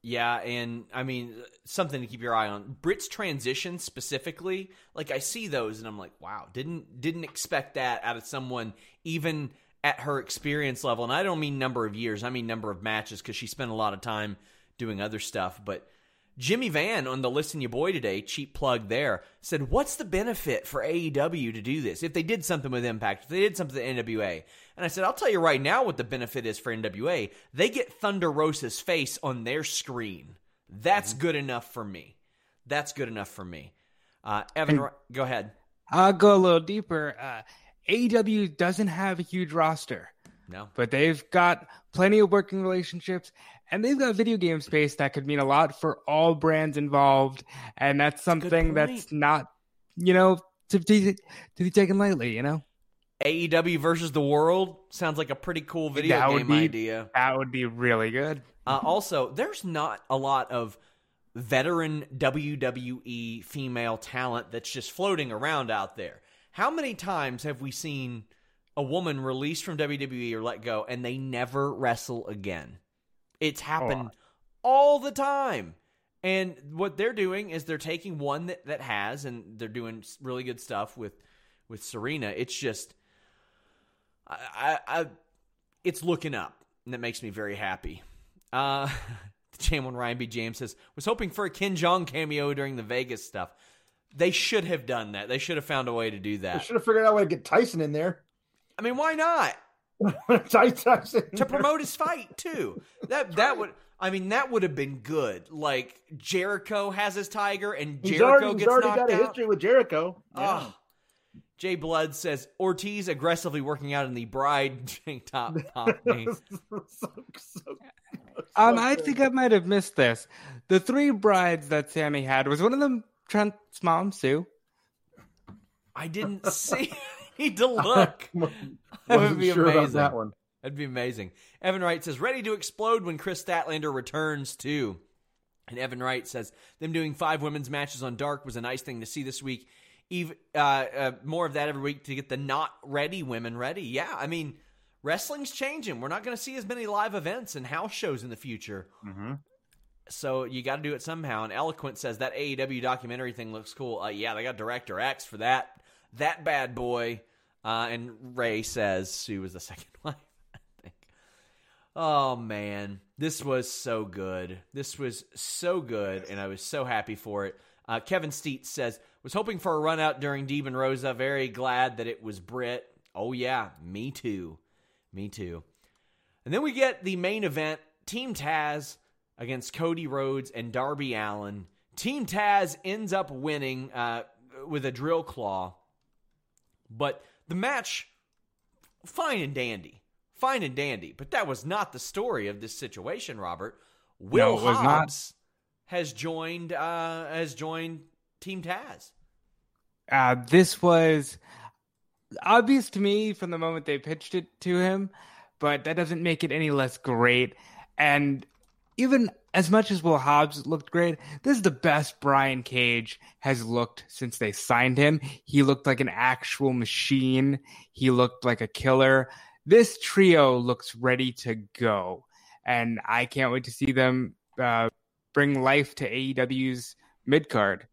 Yeah, and I mean something to keep your eye on. Britt's transition specifically, like I see those and I'm like, wow, didn't didn't expect that out of someone even at her experience level. And I don't mean number of years, I mean number of matches because she spent a lot of time doing other stuff. But Jimmy Van on the Listen You Boy today, cheap plug there, said, What's the benefit for AEW to do this? If they did something with Impact, if they did something with NWA. And I said, I'll tell you right now what the benefit is for NWA. They get Thunder Rosa's face on their screen. That's good enough for me. That's good enough for me. Uh, Evan, And- go ahead. I'll go a little deeper. Uh, AEW doesn't have a huge roster, No. but they've got plenty of working relationships and they've got video game space that could mean a lot for all brands involved. And that's something that's not, you know, to be, to be taken lightly, you know? AEW versus the world sounds like a pretty cool video That would game be- idea. That would be really good. Uh, also, there's not a lot of veteran WWE female talent that's just floating around out there. How many times have we seen a woman released from WWE or let go and they never wrestle again? It's happened all the time. And what they're doing is they're taking one that, that has, and they're doing really good stuff with with Serena. It's just, I, I, I it's looking up, and that makes me very happy. Uh, Jam on Ryan B. James says was hoping for a Ken Jeong cameo during the Vegas stuff. They should have done that. They should have found a way to do that. They should have figured out a way to get Tyson in there. I mean, why not? Tyson to promote his fight too. That that would I mean that would have been good. Like Jericho has his tiger and Jericho He's Jericho already, he's already knocked got a out. history with Jericho. Oh. Jay Blood says Ortiz aggressively working out in the bride tank top top so, so, Um, I think I might have missed this. The three brides that Sammy had was one of them Trent's mom, Sue. I didn't see. I need to look. That would be sure amazing. that one. That'd be amazing. Evan Wright says, ready to explode when Kris Statlander returns too. And Evan Wright says, them doing five women's matches on Dark was a nice thing to see this week. Eve, uh, uh, more of that every week to get the not ready women ready. Yeah, I mean, wrestling's changing. We're not going to see as many live events and house shows in the future. Mhm. So you got to do it somehow. And Eloquent says that AEW documentary thing looks cool. Uh, yeah, they got Director X for that. That bad boy. Uh, and Ray says Sue was the second wife. I think. Oh man, this was so good. This was so good, and I was so happy for it. Uh, Kevin Steet says was hoping for a run out during Demon Rosa. Very glad that it was Britt. Oh yeah, me too, me too. And then we get the main event: Team Taz against Cody Rhodes and Darby Allin. Team Taz ends up winning uh, with a drill claw, but the match, fine and dandy, fine and dandy. But that was not the story of this situation, Robert. Will No, was not. Hobbs has joined uh, has joined Team Taz. Uh, this was obvious to me from the moment they pitched it to him, but that doesn't make it any less great. And even as much as Will Hobbs looked great, this is the best Brian Cage has looked since they signed him. He looked like an actual machine. He looked like a killer. This trio looks ready to go, and I can't wait to see them uh, bring life to AEW's mid card.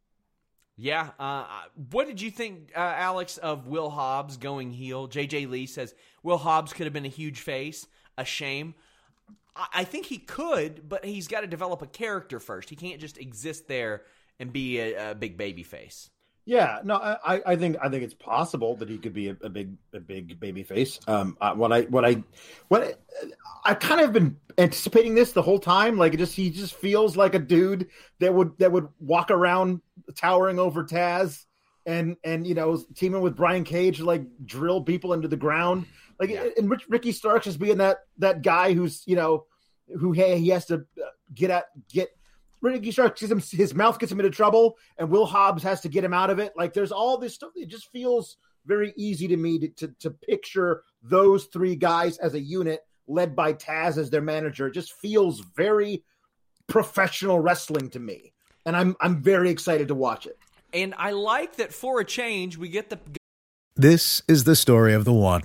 Yeah. Uh, what did you think, uh, Alex, of Will Hobbs going heel? JJ Lee says Will Hobbs could have been a huge face. A shame. I, I think he could, but he's got to develop a character first. He can't just exist there and be a, a big baby face. Yeah, no, I, I think I think it's possible that he could be a, a big a big baby face. Um, uh, what I what I what I, I kind of been anticipating this the whole time. Like, it just he just feels like a dude that would that would walk around towering over Taz and and you know teaming with Brian Cage like drill people into the ground. Like, Yeah. and Rich, Ricky Starks just being that that guy who's you know who hey he has to uh, get at get Ricky Starks gets him, his mouth gets him into trouble, and Will Hobbs has to get him out of it. Like there's all this stuff. It just feels very easy to me to, to, to picture those three guys as a unit led by Taz as their manager. It just feels very professional wrestling to me, and I'm I'm very excited to watch it. And I like that for a change, we get the This is the story of the one.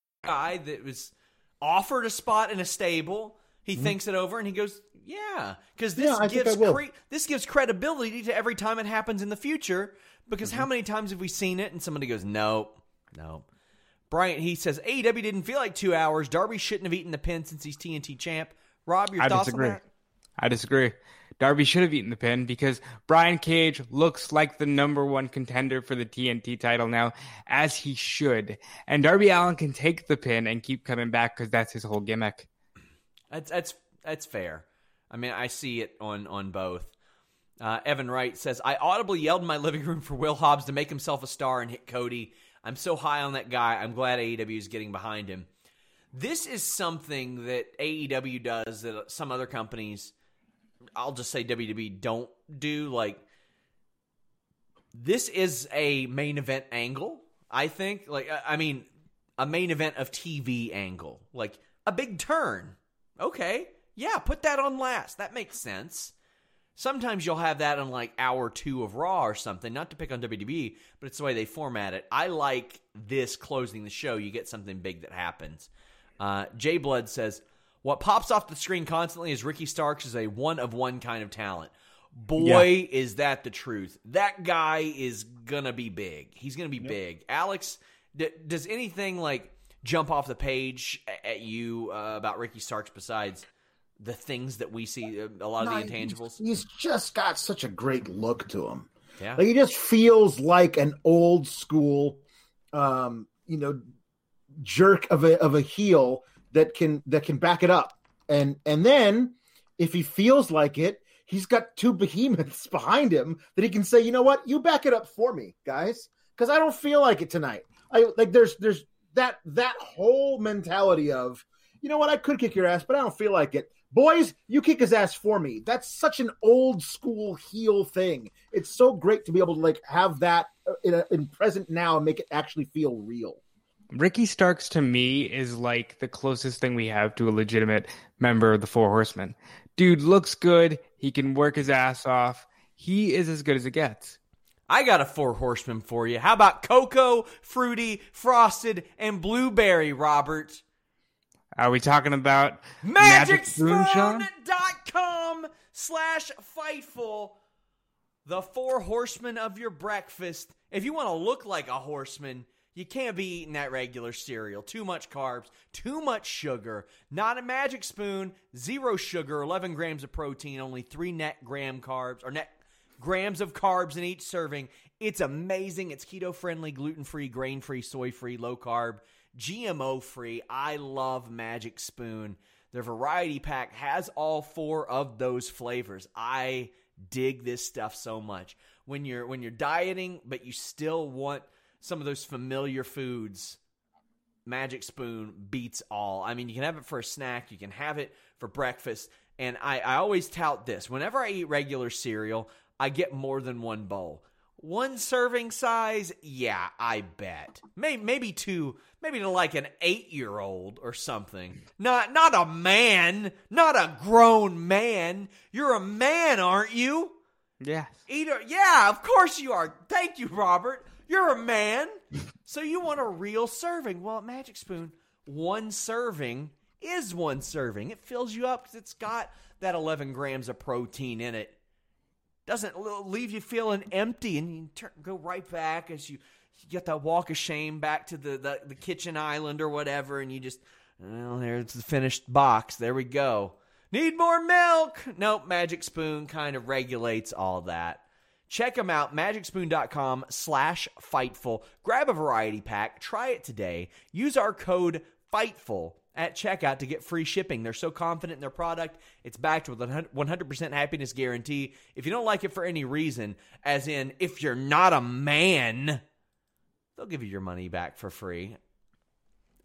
Guy that was offered a spot in a stable. He thinks it over and he goes, "Yeah," because this Mm-hmm. Yeah, gives cre- this gives credibility to every time it happens in the future. Because Mm-hmm. how many times have we seen it and somebody goes, "Nope, nope." Bryant he says AEW didn't feel like two hours. Darby shouldn't have eaten the pin since he's TNT champ. Rob, your I thoughts disagree. on that? I disagree. Darby should have eaten the pin because Brian Cage looks like the number one contender for the TNT title now, as he should. And Darby Allin can take the pin and keep coming back because that's his whole gimmick. That's that's that's fair. I mean, I see it on on both. Uh, Evan Wright says, I audibly yelled in my living room for Will Hobbs to make himself a star and hit Cody. I'm so high on that guy. I'm glad AEW is getting behind him. This is something that AEW does that some other companies, I'll just say WWE, don't do. Like, this is a main event angle, I think. Like, I mean, a main event of TV angle. Like, a big turn. Okay. Yeah, put that on last. That makes sense. Sometimes you'll have that on like hour two of Raw or something. Not to pick on WWE, but it's the way they format it. I like this closing the show. You get something big that happens. Uh, Jay Blood says, "What pops off the screen constantly is Ricky Starks is a one of one kind of talent. Boy, yeah. is that the truth. That guy is gonna be big. He's gonna be yep. big. Alex, d- does anything like jump off the page at you uh, about Ricky Starks besides?" the things that we see, uh, a lot of the intangibles. He's, he's, just got such a great look to him. Yeah, like he just feels like an old school, um, you know, jerk of a of a heel that can that can back it up. And and then if he feels like it, he's got two behemoths behind him that he can say, you know what, you back it up for me, guys, because I don't feel like it tonight. I like there's there's that that whole mentality of, you know what, I could kick your ass, but I don't feel like it boys, you kick his ass for me. That's such an old school heel thing. It's so great to be able to like have that uh, in, a, in present now and make it actually feel real. Ricky Starks to me is like the closest thing we have to a legitimate member of the Four Horsemen. Dude looks good. He can work his ass off. He is as good as it gets. I got a Four Horsemen for you. How about cocoa, fruity, frosted, and blueberry, Robert? Are we talking about MagicSpoon.com slash Fightful. The four horsemen of your breakfast. If you want to look like a horseman, you can't be eating that regular cereal. Too much carbs, too much sugar. Not a magic spoon, zero sugar, 11 grams of protein, only three net gram carbs, or net grams of carbs in each serving. It's amazing. It's keto friendly, gluten free, grain free, soy free, low carb. GMO free. I love Magic Spoon. Their variety pack has all four of those flavors. I dig this stuff so much. When you're when you're dieting but you still want some of those familiar foods, Magic Spoon beats all. I mean, you can have it for a snack, you can have it for breakfast, and I, I always tout this. Whenever I eat regular cereal, I get more than one bowl. One serving size, yeah, I bet. Maybe, maybe two, maybe to like an eight year old or something. Not, not a man, not a grown man. You're a man, aren't you? Yes. Eater, yeah, of course you are. Thank you, Robert. You're a man. so you want a real serving. Well, at Magic Spoon, one serving is one serving. It fills you up because it's got that 11 grams of protein in it doesn't leave you feeling empty, and you turn, go right back as you, get that walk of shame back to the, the, the kitchen island or whatever, and you just well, there's the finished box. There we go. Need more milk? Nope, Magic Spoon kind of regulates all that. Check them out, magicspoon.com slash Fightful. Grab a variety pack, try it today. Use our code FIGHTFUL at checkout to get free shipping. They're so confident in their product, it's backed with a 100% happiness guarantee. If you don't like it for any reason, as in if you're not a man, they'll give you your money back for free.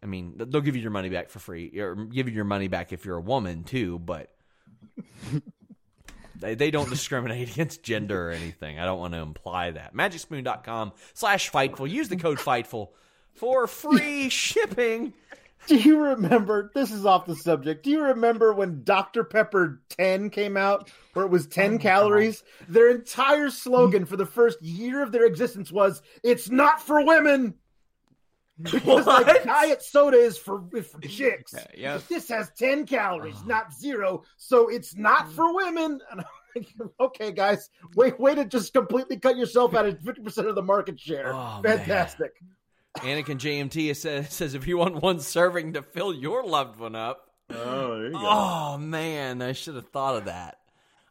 I mean, they'll give you your money back for free, or give you your money back if you're a woman too, but they, they don't discriminate against gender or anything. I don't want to imply that. MagicSpoon.com slash Fightful. Use the code Fightful for free shipping. Do you remember? This is off the subject. Do you remember when Dr. Pepper 10 came out, where it was 10 oh calories? God. Their entire slogan for the first year of their existence was "It's not for women." Because what? like diet soda is for for chicks. Yeah, This has 10 calories, oh. not zero, so it's not mm. for women. And I'm like, okay, guys, wait, way to just completely cut yourself out of 50% of the market share. Oh, Fantastic. Man. Anakin JMT says, says if you want one serving to fill your loved one up. Oh, Oh man, I should have thought of that.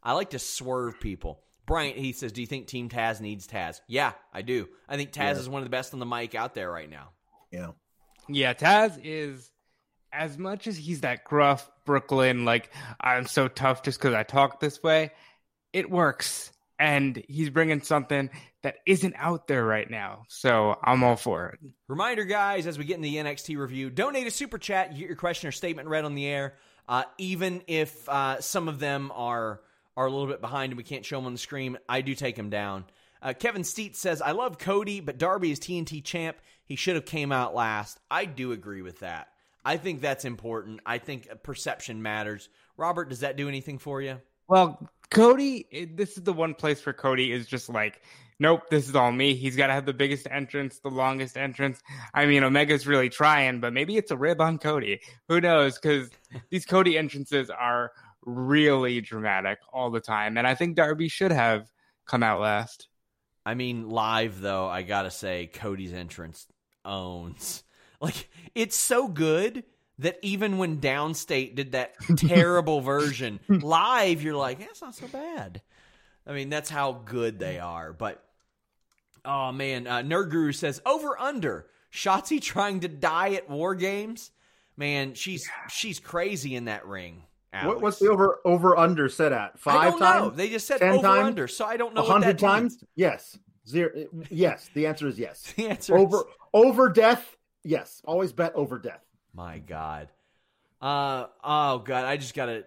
I like to swerve people. Bryant, he says, Do you think Team Taz needs Taz? Yeah, I do. I think Taz Yeah. is one of the best on the mic out there right now. Yeah. Yeah, Taz is as much as he's that gruff Brooklyn, like I'm so tough just because I talk this way. It works, and he's bringing something that isn't out there right now. So I'm all for it. Reminder, guys, as we get in the NXT review, donate a super chat. You get your question or statement read on the air. Uh, even if uh, some of them are are a little bit behind and we can't show them on the screen, I do take them down. Uh, Kevin Steet says, "I love Cody, but Darby is TNT champ. He should have came out last." I do agree with that. I think that's important. I think perception matters. Robert, does that do anything for you? Well, Cody, this is the one place where Cody is just like, nope, this is all me. He's got to have the biggest entrance, the longest entrance. I mean, Omega's really trying, but maybe it's a rib on Cody. Who knows? Because these Cody entrances are really dramatic all the time. And I think Darby should have come out last. I mean, live though, I gotta say, Cody's entrance owns. Like, it's so good that even when Downstate did that terrible version, live, you're like, that's not so bad. I mean, that's how good they are. But, oh man, uh, Nerd Guru says over under Shotzi trying to die at War Games. Man, she's she's crazy in that ring. What, what's the over over under set at? Five times? know. They just said 10 over times? under, so I don't know A hundred times? Yes. Zero. Yes. The answer is yes. The answer is- over over death. Yes. Always bet over death. My God. Uh oh God, I just gotta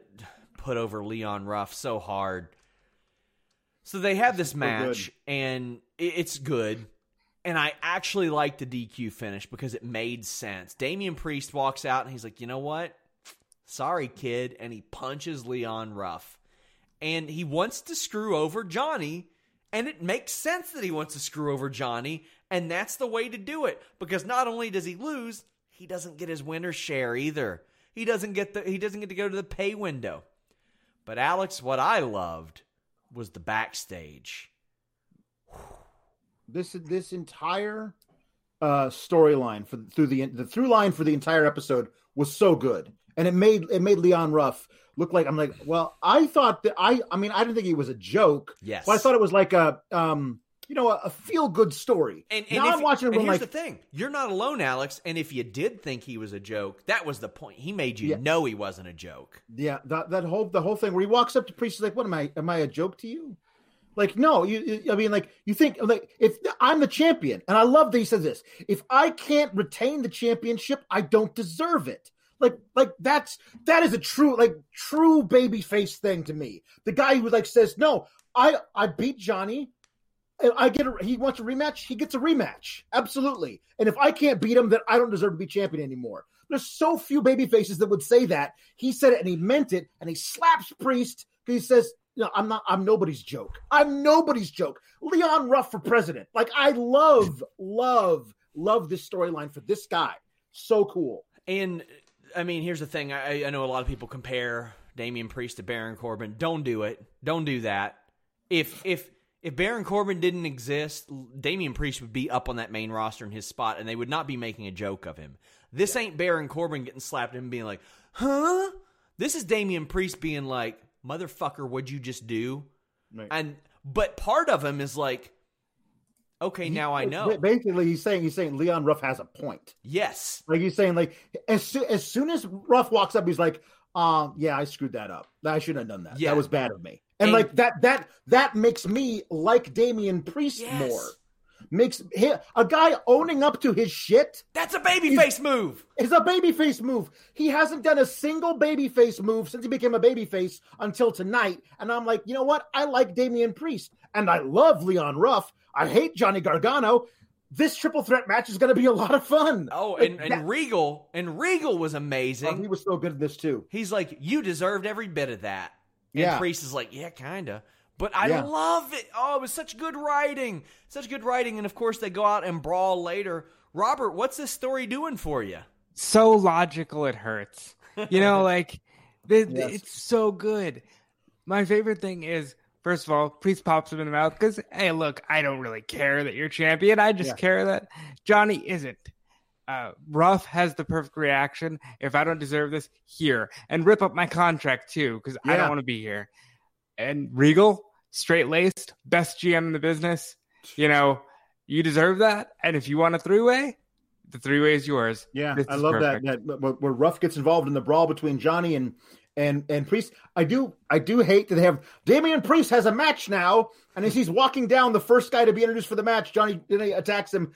put over Leon Ruff so hard. So they have this match and it's good. And I actually like the DQ finish because it made sense. Damian Priest walks out and he's like, you know what? Sorry, kid. And he punches Leon Ruff. And he wants to screw over Johnny. And it makes sense that he wants to screw over Johnny. And that's the way to do it. Because not only does he lose, he doesn't get his winner share either. He doesn't get the he doesn't get to go to the pay window. But Alex, what I loved was the backstage. This this entire uh storyline for through the the through line for the entire episode was so good, and it made it made Leon Ruff look like I'm like, well, I thought that I I mean I didn't think he was a joke, Yes. but I thought it was like a um you know a, a feel good story. And, and now if- I'm watching it and here's like, the thing: you're not alone, Alex. And if you did think he was a joke, that was the point. He made you Yeah. know he wasn't a joke. Yeah, that that whole the whole thing where he walks up to Priest, he's like, "What am I? Am I a joke to you?" Like, no, you. you- I mean, like, you think like if I'm the champion, and I love that he says this: if I can't retain the championship, I don't deserve it. Like, like that's that is a true like true baby face thing to me. The guy who like says, "No, I I beat Johnny." And I get a, he wants a rematch. He gets a rematch, absolutely. And if I can't beat him, then I don't deserve to be champion anymore. There's so few baby faces that would say that. He said it and he meant it, and he slaps Priest because he says, "No, I'm not. I'm nobody's joke. I'm nobody's joke." Leon Ruff for president. Like I love, love, love this storyline for this guy. So cool. And I mean, here's the thing: I, I know a lot of people compare Damian Priest to Baron Corbin. Don't do it. Don't do that. If if if Baron Corbin didn't exist, Damian Priest would be up on that main roster in his spot, and they would not be making a joke of him. This ain't Baron Corbin getting slapped and being like, "Huh?" This is Damian Priest being like, "Motherfucker, what'd you just do?" Right. And but part of him is like, "Okay, now I know." Basically, he's saying he's saying Leon Ruff has a point. Yes, Like he's saying, like as soo- as soon as Ruff walks up, he's like, "Um, yeah, I screwed that up. I shouldn't have done that. Yeah. That was bad of me." And, And- like that that that makes me like Damian Priest Yes. more. Makes hi- a guy owning up to his shit that's a babyface move. is a babyface move. He hasn't done a single babyface move since he became a babyface until tonight. And I'm like, you know what? I like Damian Priest and I love Leon Ruff. I hate Johnny Gargano. This triple threat match is going to be a lot of fun. Oh, Like, and, and that- Regal and Regal was oh, amazing. he was so good at this too. He's like, you deserved every bit of that. And Yeah. Priest is like, yeah, kinda. But I Yeah. love it. Oh, it was such good writing, such good writing. And of course, they go out and brawl later. Robert, what's this story doing for you? so logical it hurts. You know, like th- Yes. it's so good. My favorite thing is first of all, Priest pops him in the mouth because hey, look, I don't really care that you're champion. I just Yeah. care that Johnny isn't. Uh, Ruff has the perfect reaction. If I don't deserve this, here and rip up my contract too because I don't want to be here. and Regal, straight laced, best GM in the business. You know, you deserve that. And if you want a three way, the three way is yours. Yeah, This I love perfect. that. That where Ruff gets involved in the brawl between Johnny and and and Priest. I do I do hate that they have Damian Priest has a match now, and as he's walking down, the first guy to be introduced for the match, Johnny attacks him.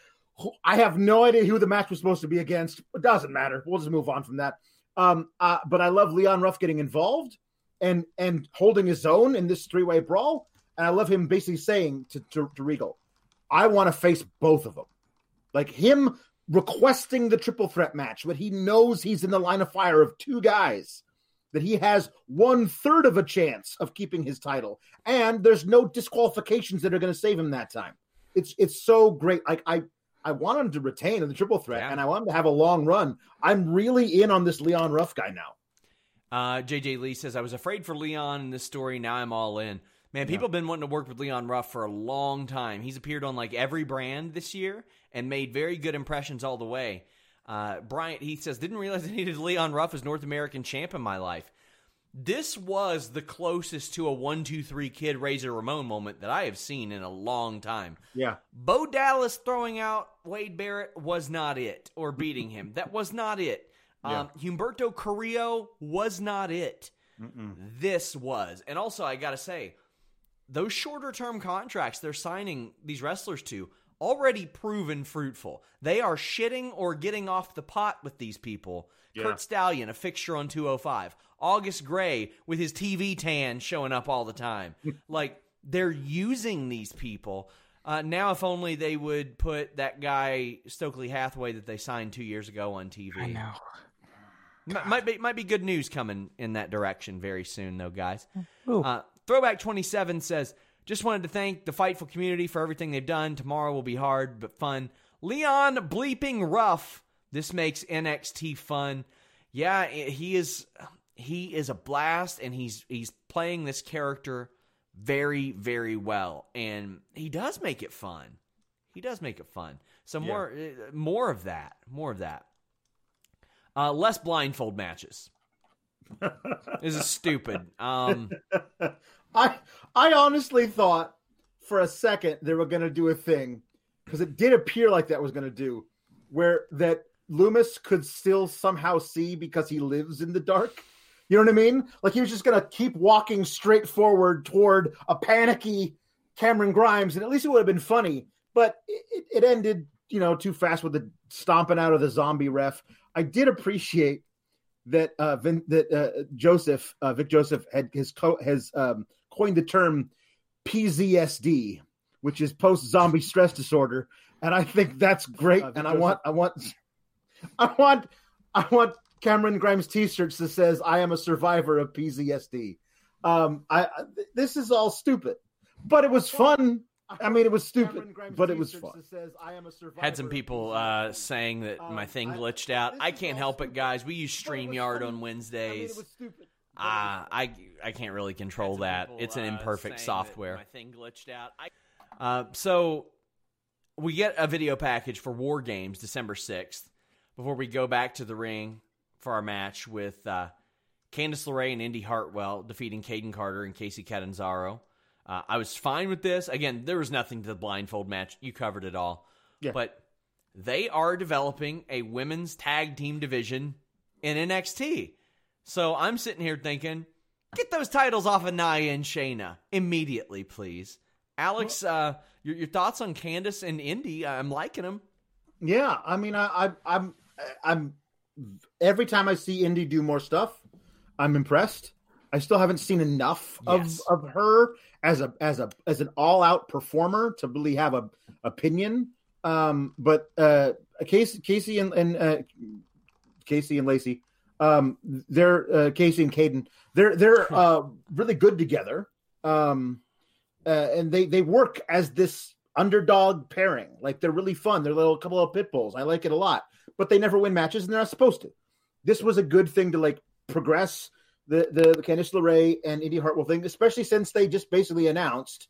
I have no idea who the match was supposed to be against. It doesn't matter. We'll just move on from that. Um, uh, but I love Leon Ruff getting involved and and holding his own in this three way brawl, and I love him basically saying to to, to Regal, "I want to face both of them." Like him requesting the triple threat match, but he knows he's in the line of fire of two guys, that he has one third of a chance of keeping his title, and there's no disqualifications that are going to save him that time. It's it's so great. Like I I want him to retain in the triple threat, Yeah. and I want him to have a long run. I'm really in on this Leon Ruff guy now. Uh, JJ Lee says, I was afraid for Leon in this story. Now I'm all in. Man, people have been wanting to work with Leon Ruff for a long time. He's appeared on like every brand this year and made very good impressions all the way. Uh, Bryant, he says, didn't realize I needed Leon Ruff as North American champ in my life. This was the closest to a one, two, three kid Razor Ramon moment that I have seen in a long time. Yeah. Bo Dallas throwing out Wade Barrett was not it, or beating him. That was not it. Um, Humberto Carrillo was not it. This was. And also, I got to say, those shorter term contracts they're signing these wrestlers to already proven fruitful. They are shitting or getting off the pot with these people. Curt Stallion, a fixture on 205. August Grey with his TV tan showing up all the time. like they're using these people. Uh, now, if only they would put that guy Stokely Hathaway that they signed two years ago on TV. I know. M- might be might be good news coming in that direction very soon, though, guys. Uh, Throwback twenty seven says, "Just wanted to thank the Fightful community for everything they've done. Tomorrow will be hard but fun. Leon bleeping rough. This makes NXT fun. Yeah, he is. He is a blast, and he's he's playing this character very very well, and he does make it fun. He does make it fun. So more uh, more of that. More of that. Uh, less blindfold matches. this is stupid. Um, I I honestly thought for a second they were going to do a thing because it did appear like that was going to do where that Lumis could still somehow see because he lives in the dark. You know what I mean? Like he was just going to keep walking straight forward toward a panicky Cameron Grimes, and at least it would have been funny. But it, it- ended, you know, too fast with the stomping out of the zombie ref. I did appreciate that uh, Vin, that uh, Joseph uh, Vic Joseph had his co- has um, coined the term PZSD, which is post zombie stress disorder, and I think that's great. and I want I want I want I want Cameron Grimes t-shirts that says I am a survivor of PZSD. Um, I, I this is all stupid, but it was fun. I mean, it was stupid, but it was fun. had some people uh, saying that my thing glitched out. I can't help it, guys. We use StreamYard on Wednesdays. Uh, I I can't really control that. It's an imperfect software. My thing glitched out. I... Uh, so we get a video package for War Games December sixth before we go back to the ring for our match with uh, Candice LeRae and Indy Hartwell defeating Kayden Carter and Kacy Catanzaro. Uh, I was fine with this. Again, there was nothing to the blindfold match. You covered it all. Yeah. But they are developing a women's tag team division in NXT. So I'm sitting here thinking, get those titles off of Nia and Shayna immediately, please. Alex, uh, your, your thoughts on Candice and Indy? I'm liking them. Yeah, I mean, I, I, I'm, I'm. Every time I see Indy do more stuff, I'm impressed. I still haven't seen enough of Yes. of her as a as a as an all out performer to really have a opinion. Um, but uh, Kacy, Kacy and and uh, Kacy and Lacey, um, they're uh, Kacy and Kayden. They're they're uh, really good together. Um, uh, and they they work as this underdog pairing. Like they're really fun. They're little couple of pit bulls. I like it a lot. But they never win matches, and they're not supposed to. This was a good thing to like progress the the, the Candice LeRae and Indy Hartwell thing, especially since they just basically announced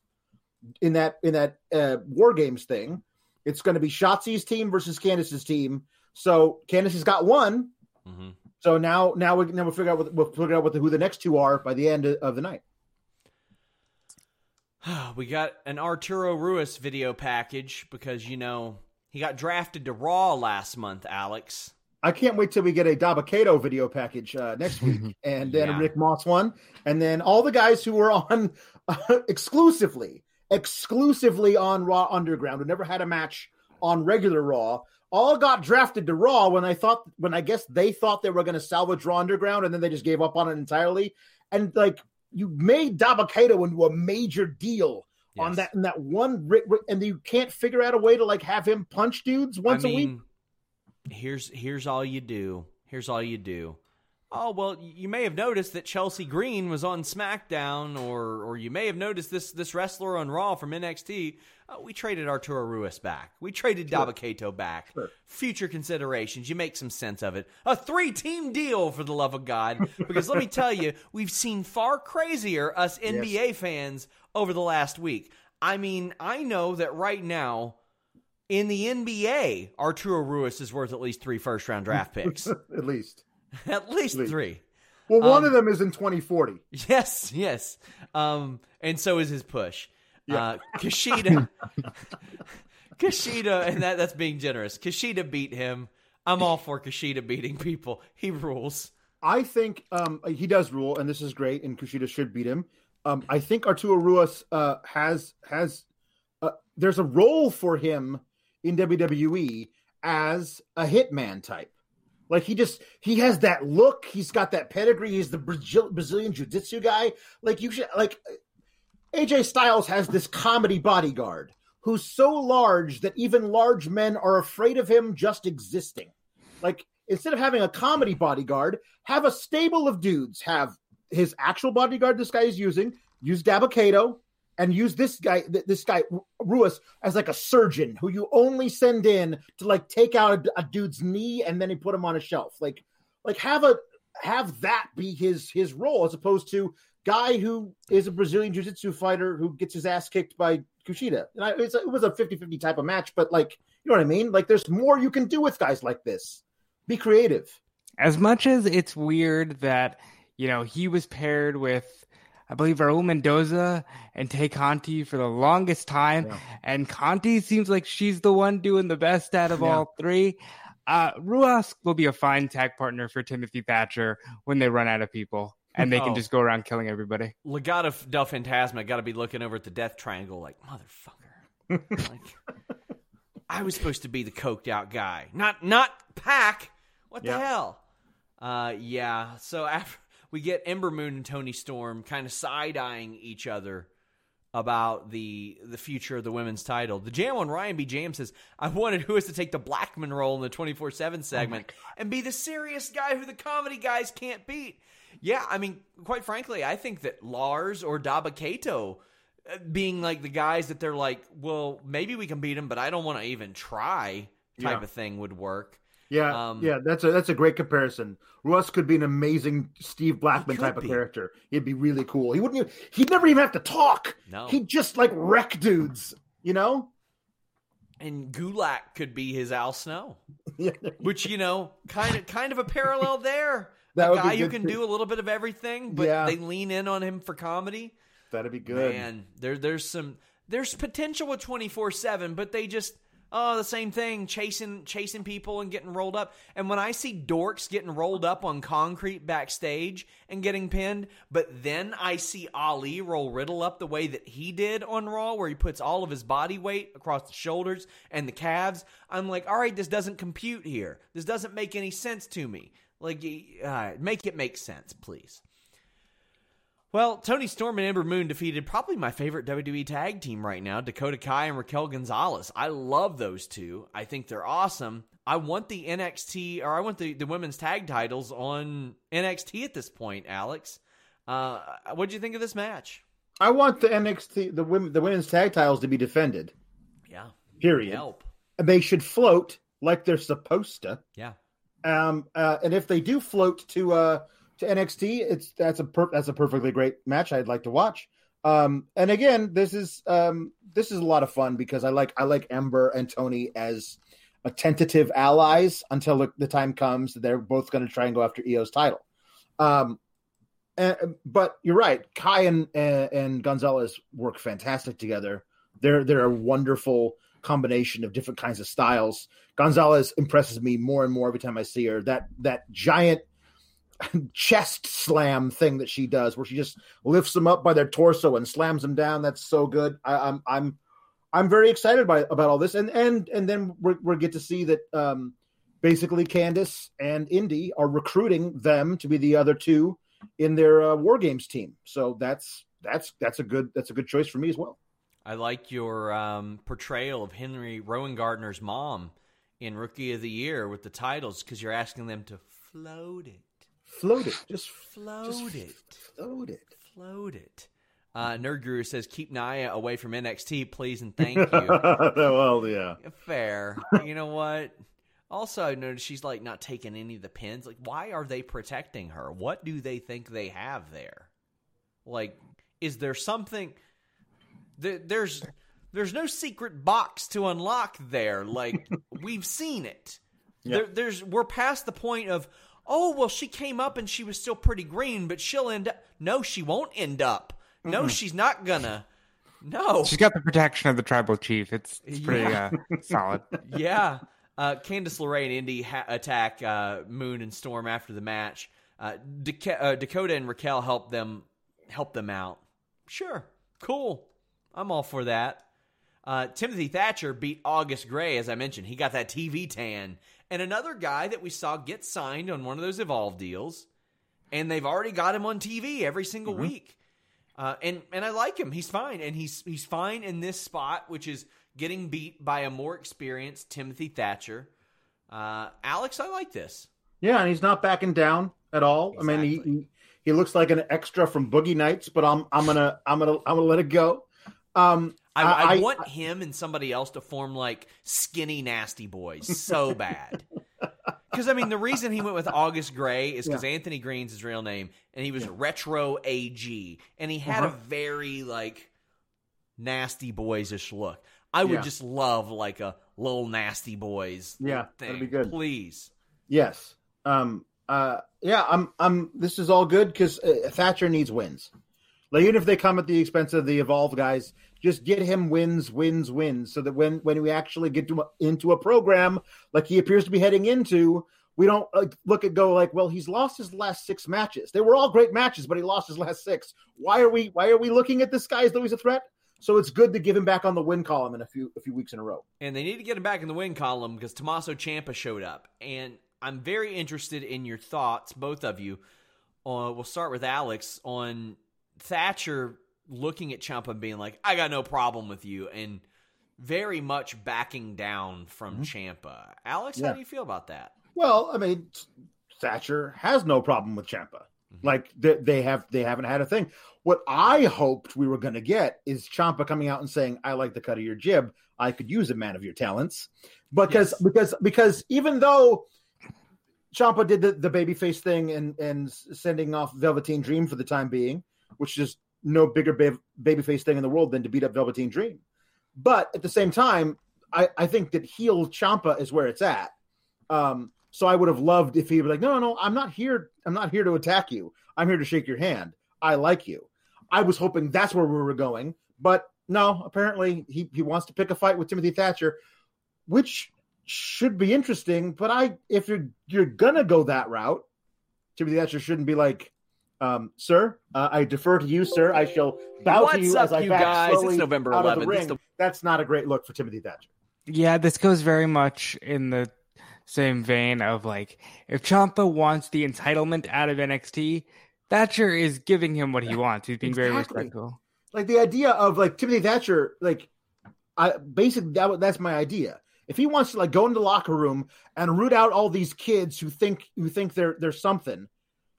in that in that uh, War Games thing, it's going to be Shotzi's team versus Candice's team. So Candice has got one. Mm-hmm. So now now we now we'll figure out what we'll figure out what the, who the next two are by the end of, of the night. we got an Arturo Ruas video package because you know he got drafted to Raw last month, Alex. I can't wait till we get a Dabba-Kato video package uh, next week, and then Yeah. a Rick Moss one, and then all the guys who were on uh, exclusively, exclusively on Raw Underground, who never had a match on regular Raw, all got drafted to Raw when I thought, when I guess they thought they were going to salvage Raw Underground, and then they just gave up on it entirely. And like you made Dabba-Kato into a major deal on that in that one, and you can't figure out a way to like have him punch dudes once a week. here's here's all you do. Here's all you do. Oh well, you may have noticed that Chelsea Green was on SmackDown, or or you may have noticed this this wrestler on Raw from NXT. Uh, we traded Arturo Ruas back. We traded Dabba-Kato back. Sure. Future considerations. You make some sense of it. A three team deal for the love of God. Because let me tell you, we've seen far crazier us NBA fans over the last week. I mean, I know that right now in the NBA, Arturo Ruas is worth at least three first round draft picks. at least. at least three. Well, one Um, of them is in 2040. Yes, yes. Um, and so is his push. Yeah. Uh, Kushida, Kushida, and that that's being generous. Kushida beat him. I'm all for Kushida beating people. He rules. I think um, he does rule, and this is great, and Kushida should beat him. Um, I think Arturo Ruas uh, has has uh, there's a role for him in WWE as a hitman type. Like he just he has that look. He's got that pedigree. He's the Brazil, Brazilian jiu-jitsu guy. Like you should like AJ Styles has this comedy bodyguard who's so large that even large men are afraid of him just existing. Like instead of having a comedy bodyguard, have a stable of dudes. Have his actual bodyguard this guy is using, use Dabba-Kato, and use this guy, this guy Ruas, as like a surgeon who you only send in to like take out a, a dude's knee and then he put him on a shelf. Like, like have a have that be his his role as opposed to guy who is a Brazilian jiu-jitsu fighter who gets his ass kicked by Kushida. And it was a 50-50 type of match, but like, you know what I mean? Like there's more you can do with guys like this. Be creative. as much as it's weird that you know he was paired with I believe Raul Mendoza and Tay Conti for the longest time, Yeah. and Conti seems like she's the one doing the best out of Yeah. all three. Uh, Ruas will be a fine tag partner for Timothy Thatcher when they run out of people and they Oh. can just go around killing everybody. Legado del Fantasma got to be looking over at the Death Triangle like, motherfucker. like, I was supposed to be the coked out guy, not not Pac. What the Yeah. hell? Uh, yeah. So after we get Ember Moon and Toni Storm kind of side eyeing each other about the the future of the women's title. The Jam on Ryan B. James says, I wanted who is to take the Blackman role in the 24 7 segment and be the serious guy who the comedy guys can't beat. Yeah, I mean, quite frankly, I think that Lars or Dabba-Kato uh, being like the guys that they're like, well, maybe we can beat him, but I don't want to even try type Yeah. of thing would work. Yeah, Um, yeah, that's a that's a great comparison. Russ could be an amazing Steve Blackman type of be. character. He'd be really cool. He wouldn't. Even, he'd never even have to talk. No. He'd just like wreck dudes. You know? And Gulak could be his Al Snow. Which you know, kind of kind of a parallel there. That a guy who can too. do a little bit of everything, but Yeah. they lean in on him for comedy. That'd be good. Man, there there's some there's potential with twenty four seven, but they just oh the same thing, chasing chasing people and getting rolled up. And when I see dorks getting rolled up on concrete backstage and getting pinned, but then I see Ali roll Riddle up the way that he did on Raw, where he puts all of his body weight across the shoulders and the calves, I'm like, all right, this doesn't compute here. This doesn't make any sense to me. Like, uh, make it make sense, please. Well, Toni Storm and Ember Moon defeated probably my favorite WWE tag team right now, Dakota Kai and Raquel Gonzalez. I love those two. I think they're awesome. I want the NXT or I want the, the women's tag titles on NXT at this point, Alex. Uh, what do you think of this match? I want the NXT the women the women's tag titles to be defended. Yeah. Period. Help. They should float like they're supposed to. Yeah. Um, uh, and if they do float to uh to NXT, it's that's a per- that's a perfectly great match. I'd like to watch. Um, and again, this is um this is a lot of fun because I like I like Ember and Toni as a tentative allies until the, the time comes they're both going to try and go after Io's title. Um, and, but you're right. Kai and and Gonzalez work fantastic together. They're they're a wonderful combination of different kinds of styles. Gonzalez impresses me more and more every time I see her. That that giant chest slam thing that she does, where she just lifts them up by their torso and slams them down. That's so good. I, am I'm, I'm I'm very excited by about all this, and and and then we we get to see that um, basically Candice and Indy are recruiting them to be the other two in their uh, War Games team. So that's that's that's a good that's a good choice for me as well. I like your um, portrayal of Henry Rowengartner's mom in Rookie of the Year with the titles because you're asking them to float it, float it, just float just it, float it, float it. Uh, Nerd Guru says, "Keep Nia away from NXT, please and thank you." well, yeah, fair. You know what? Also, I noticed she's like not taking any of the pins. Like, why are they protecting her? What do they think they have there? Like, is there something? there's there's no secret box to unlock there. Like we've seen it. There, there's we're past the point of oh well she came up and she was still pretty green, but she'll end up. No, she won't end up. No, mm-hmm. she's not gonna. No, she's got the protection of the tribal chief. It's, it's pretty yeah. uh, solid. Yeah. Uh, Candice LeRae and Indi ha- attack uh, Moon and Storm after the match. Uh, uh, Dakota and Raquel help them help them out. Sure, cool. I'm all for that. Uh, Timothy Thatcher beat August Grey, as I mentioned. He got that TV tan. And another guy that we saw get signed on one of those Evolve deals, and they've already got him on TV every single mm-hmm. week. Uh, and and I like him. He's fine, and he's he's fine in this spot, which is getting beat by a more experienced Timothy Thatcher. Uh, Alex, I like this. Yeah, and he's not backing down at all. Exactly. I mean, he, he looks like an extra from Boogie Nights, but I'm I'm gonna I'm gonna I'm gonna let it go. Um, I, I, I want I, him and somebody else to form like skinny nasty boys so bad. Because I mean, the reason he went with August Grey is because yeah. Anthony Green's his real name, and he was yeah. retro AG, and he had uh-huh. a very like nasty boysish look. I would yeah. just love like a little nasty boys. Yeah, thing. that'd be good. Please. Yes. Um. Uh. Yeah. I'm. I'm. This is all good because uh, Thatcher needs wins. Like even if they come at the expense of the evolved guys, just get him wins, wins, wins, so that when when we actually get to into a program like he appears to be heading into, we don't like, look at go like, well, he's lost his last six matches. They were all great matches, but he lost his last six. Why are we why are we looking at this guy as though he's a threat? So it's good to give him back on the win column in a few a few weeks in a row. And they need to get him back in the win column because Tommaso Ciampa showed up, and I'm very interested in your thoughts, both of you. Uh, we'll start with Alex on Thatcher looking at Ciampa and being like, "I got no problem with you," and very much backing down from mm-hmm. Ciampa. Alex, yeah. how do you feel about that? Well, I mean, Thatcher has no problem with Ciampa. Mm-hmm. Like they, they, have, they haven't had a thing. What I hoped we were going to get is Ciampa coming out and saying, "I like the cut of your jib. I could use a man of your talents," because yes. because because even though. Ciampa did the, the babyface thing and and sending off Velveteen Dream for the time being which is no bigger ba- babyface thing in the world than to beat up Velveteen Dream. But at the same time, I, I think that heel Ciampa is where it's at. Um, so I would have loved if he was like, no, no, no, I'm not here. I'm not here to attack you. I'm here to shake your hand. I like you. I was hoping that's where we were going, but no. Apparently, he he wants to pick a fight with Timothy Thatcher, which should be interesting. But I, if you're you're gonna go that route, Timothy Thatcher shouldn't be like, um, sir, uh, I defer to you, sir. I shall bow What's to you up, as I you back guys? slowly it's November out 11th. of the ring. The... That's not a great look for Timothy Thatcher. Yeah, this goes very much in the same vein of like if Ciampa wants the entitlement out of NXT, Thatcher is giving him what he wants. He's being exactly. very respectful. Like the idea of like Timothy Thatcher, like I basically that that's my idea. If he wants to like go into the locker room and root out all these kids who think who think they're they're something,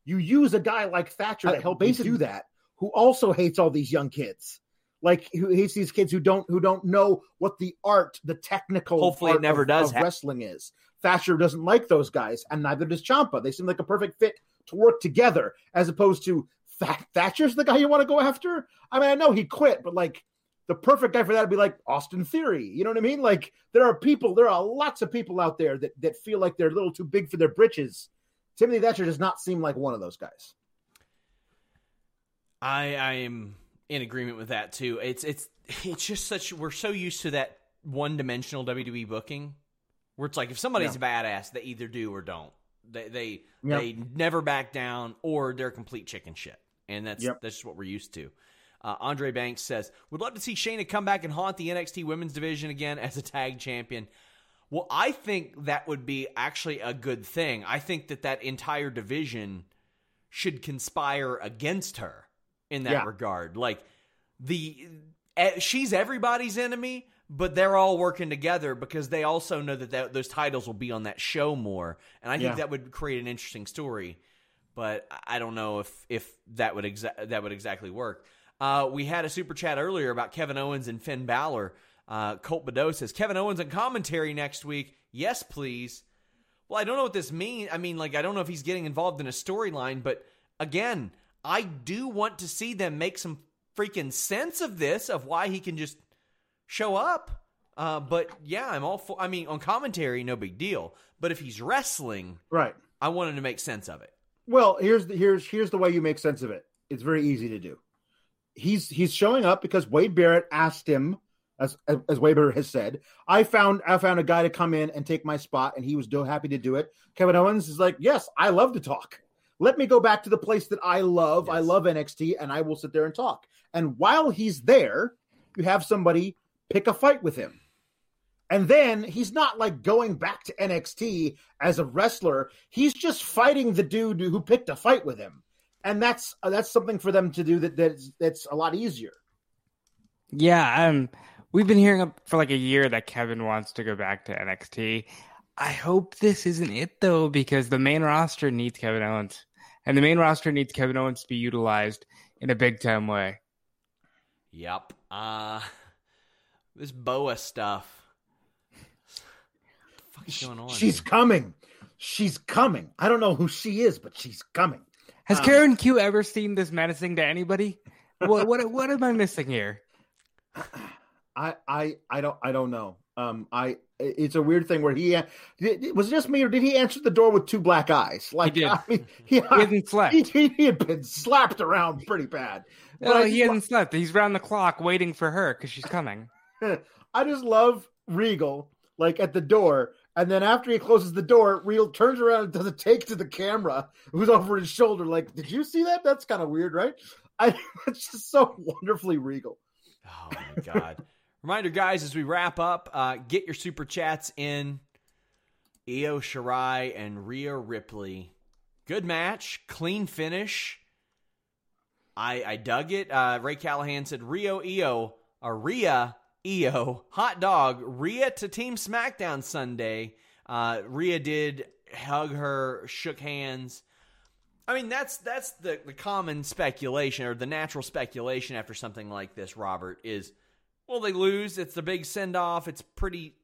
you use a guy like Thatcher to help basically do that, who also hates all these young kids. Like who hates these kids who don't who don't know what the art, the technical hopefully it never of, does of wrestling is. Thatcher doesn't like those guys, and neither does Ciampa. They seem like a perfect fit to work together, as opposed to Th- Thatcher's the guy you want to go after. I mean, I know he quit, but like the perfect guy for that would be like Austin Theory. You know what I mean? Like there are people, there are lots of people out there that that feel like they're a little too big for their britches Timothy Thatcher does not seem like one of those guys. I I am in agreement with that too. It's it's it's just such we're so used to that one dimensional WWE booking where it's like if somebody's Yeah. a badass, they either do or don't. They they Yep. they never back down or they're complete chicken shit, and that's Yep. that's just what we're used to. Uh, Andre Banks says, "Would love to see Shayna come back and haunt the NXT Women's Division again as a tag champion." Well, I think that would be actually a good thing. I think that that entire division should conspire against her in that Yeah. regard. Like the eh, she's everybody's enemy, but they're all working together because they also know that, that those titles will be on that show more, and I think Yeah. that would create an interesting story. But I- I don't know if if that would exa- that would exactly work. Uh, we had a super chat earlier about Kevin Owens and Finn Balor. Uh, Colt Bedeau says Kevin Owens on commentary next week. Yes, please. Well, I don't know what this means. I mean, like, I don't know if he's getting involved in a storyline, but again, I do want to see them make some freaking sense of this, of why he can just show up. Uh, but yeah, I'm all for. I mean, on commentary, no big deal. But if he's wrestling, Right. I wanted to make sense of it. Well, here's the here's here's the way you make sense of it. It's very easy to do. He's he's showing up because Wade Barrett asked him, as as Barrett has said, I found I found a guy to come in and take my spot, and he was so happy to do it. Kevin Owens is like, yes, I love to talk. Let me go back to the place that I love. I love NXT, and I will sit there and talk. And while he's there, you have somebody pick a fight with him. And then he's not like going back to NXT as a wrestler. He's just fighting the dude who picked a fight with him, and that's uh, that's something for them to do that that's, that's a lot easier. Yeah, um, we've been hearing up for like a year that Kevin wants to go back to NXT. I hope this isn't it though, because the main roster needs Kevin Owens, and the main roster needs Kevin Owens to be utilized in a big time way. Yep. Uh, this Boa stuff. What the fuck's going on? She's here? coming. She's coming. I don't know who she is, but she's coming. Has Um, Karen Q ever seemed this menacing to anybody? what what what am I missing here? I I I don't I don't know. Um, I it's a weird thing where he was it just me or did he answer the door with two black eyes? Like did. I mean, he, He hasn't slept. he, he, he had been slapped around pretty bad. But No, I he just hasn't slept. He's round the clock waiting for her because she's coming. I just love Regal, like at the door. And then after he closes the door, Regal turns around and does a take to the camera, who's over his shoulder. Like, did you see that? That's kind of weird, right? I, it's just so wonderfully Regal. Oh my god! Reminder, guys, as we wrap up, uh, get your super chats in. Io Shirai and Rhea Ripley, good match, clean finish. I I dug it. Uh, Ray Callahan said Rio Io, or Rhea Io, hot dog. Rhea to Team SmackDown Sunday. Uh, Rhea did hug her, shook hands. I mean, that's that's the, the common speculation or the natural speculation after something like this, Robert, is well, they lose, it's the big send off, it's pretty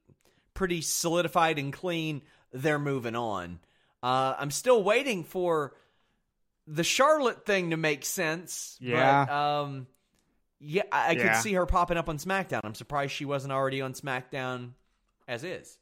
pretty solidified and clean, they're moving on. Uh, I'm still waiting for the Charlotte thing to make sense. Yeah. But, um yeah, I, I could see her popping up on SmackDown. I'm surprised she wasn't already on SmackDown as is.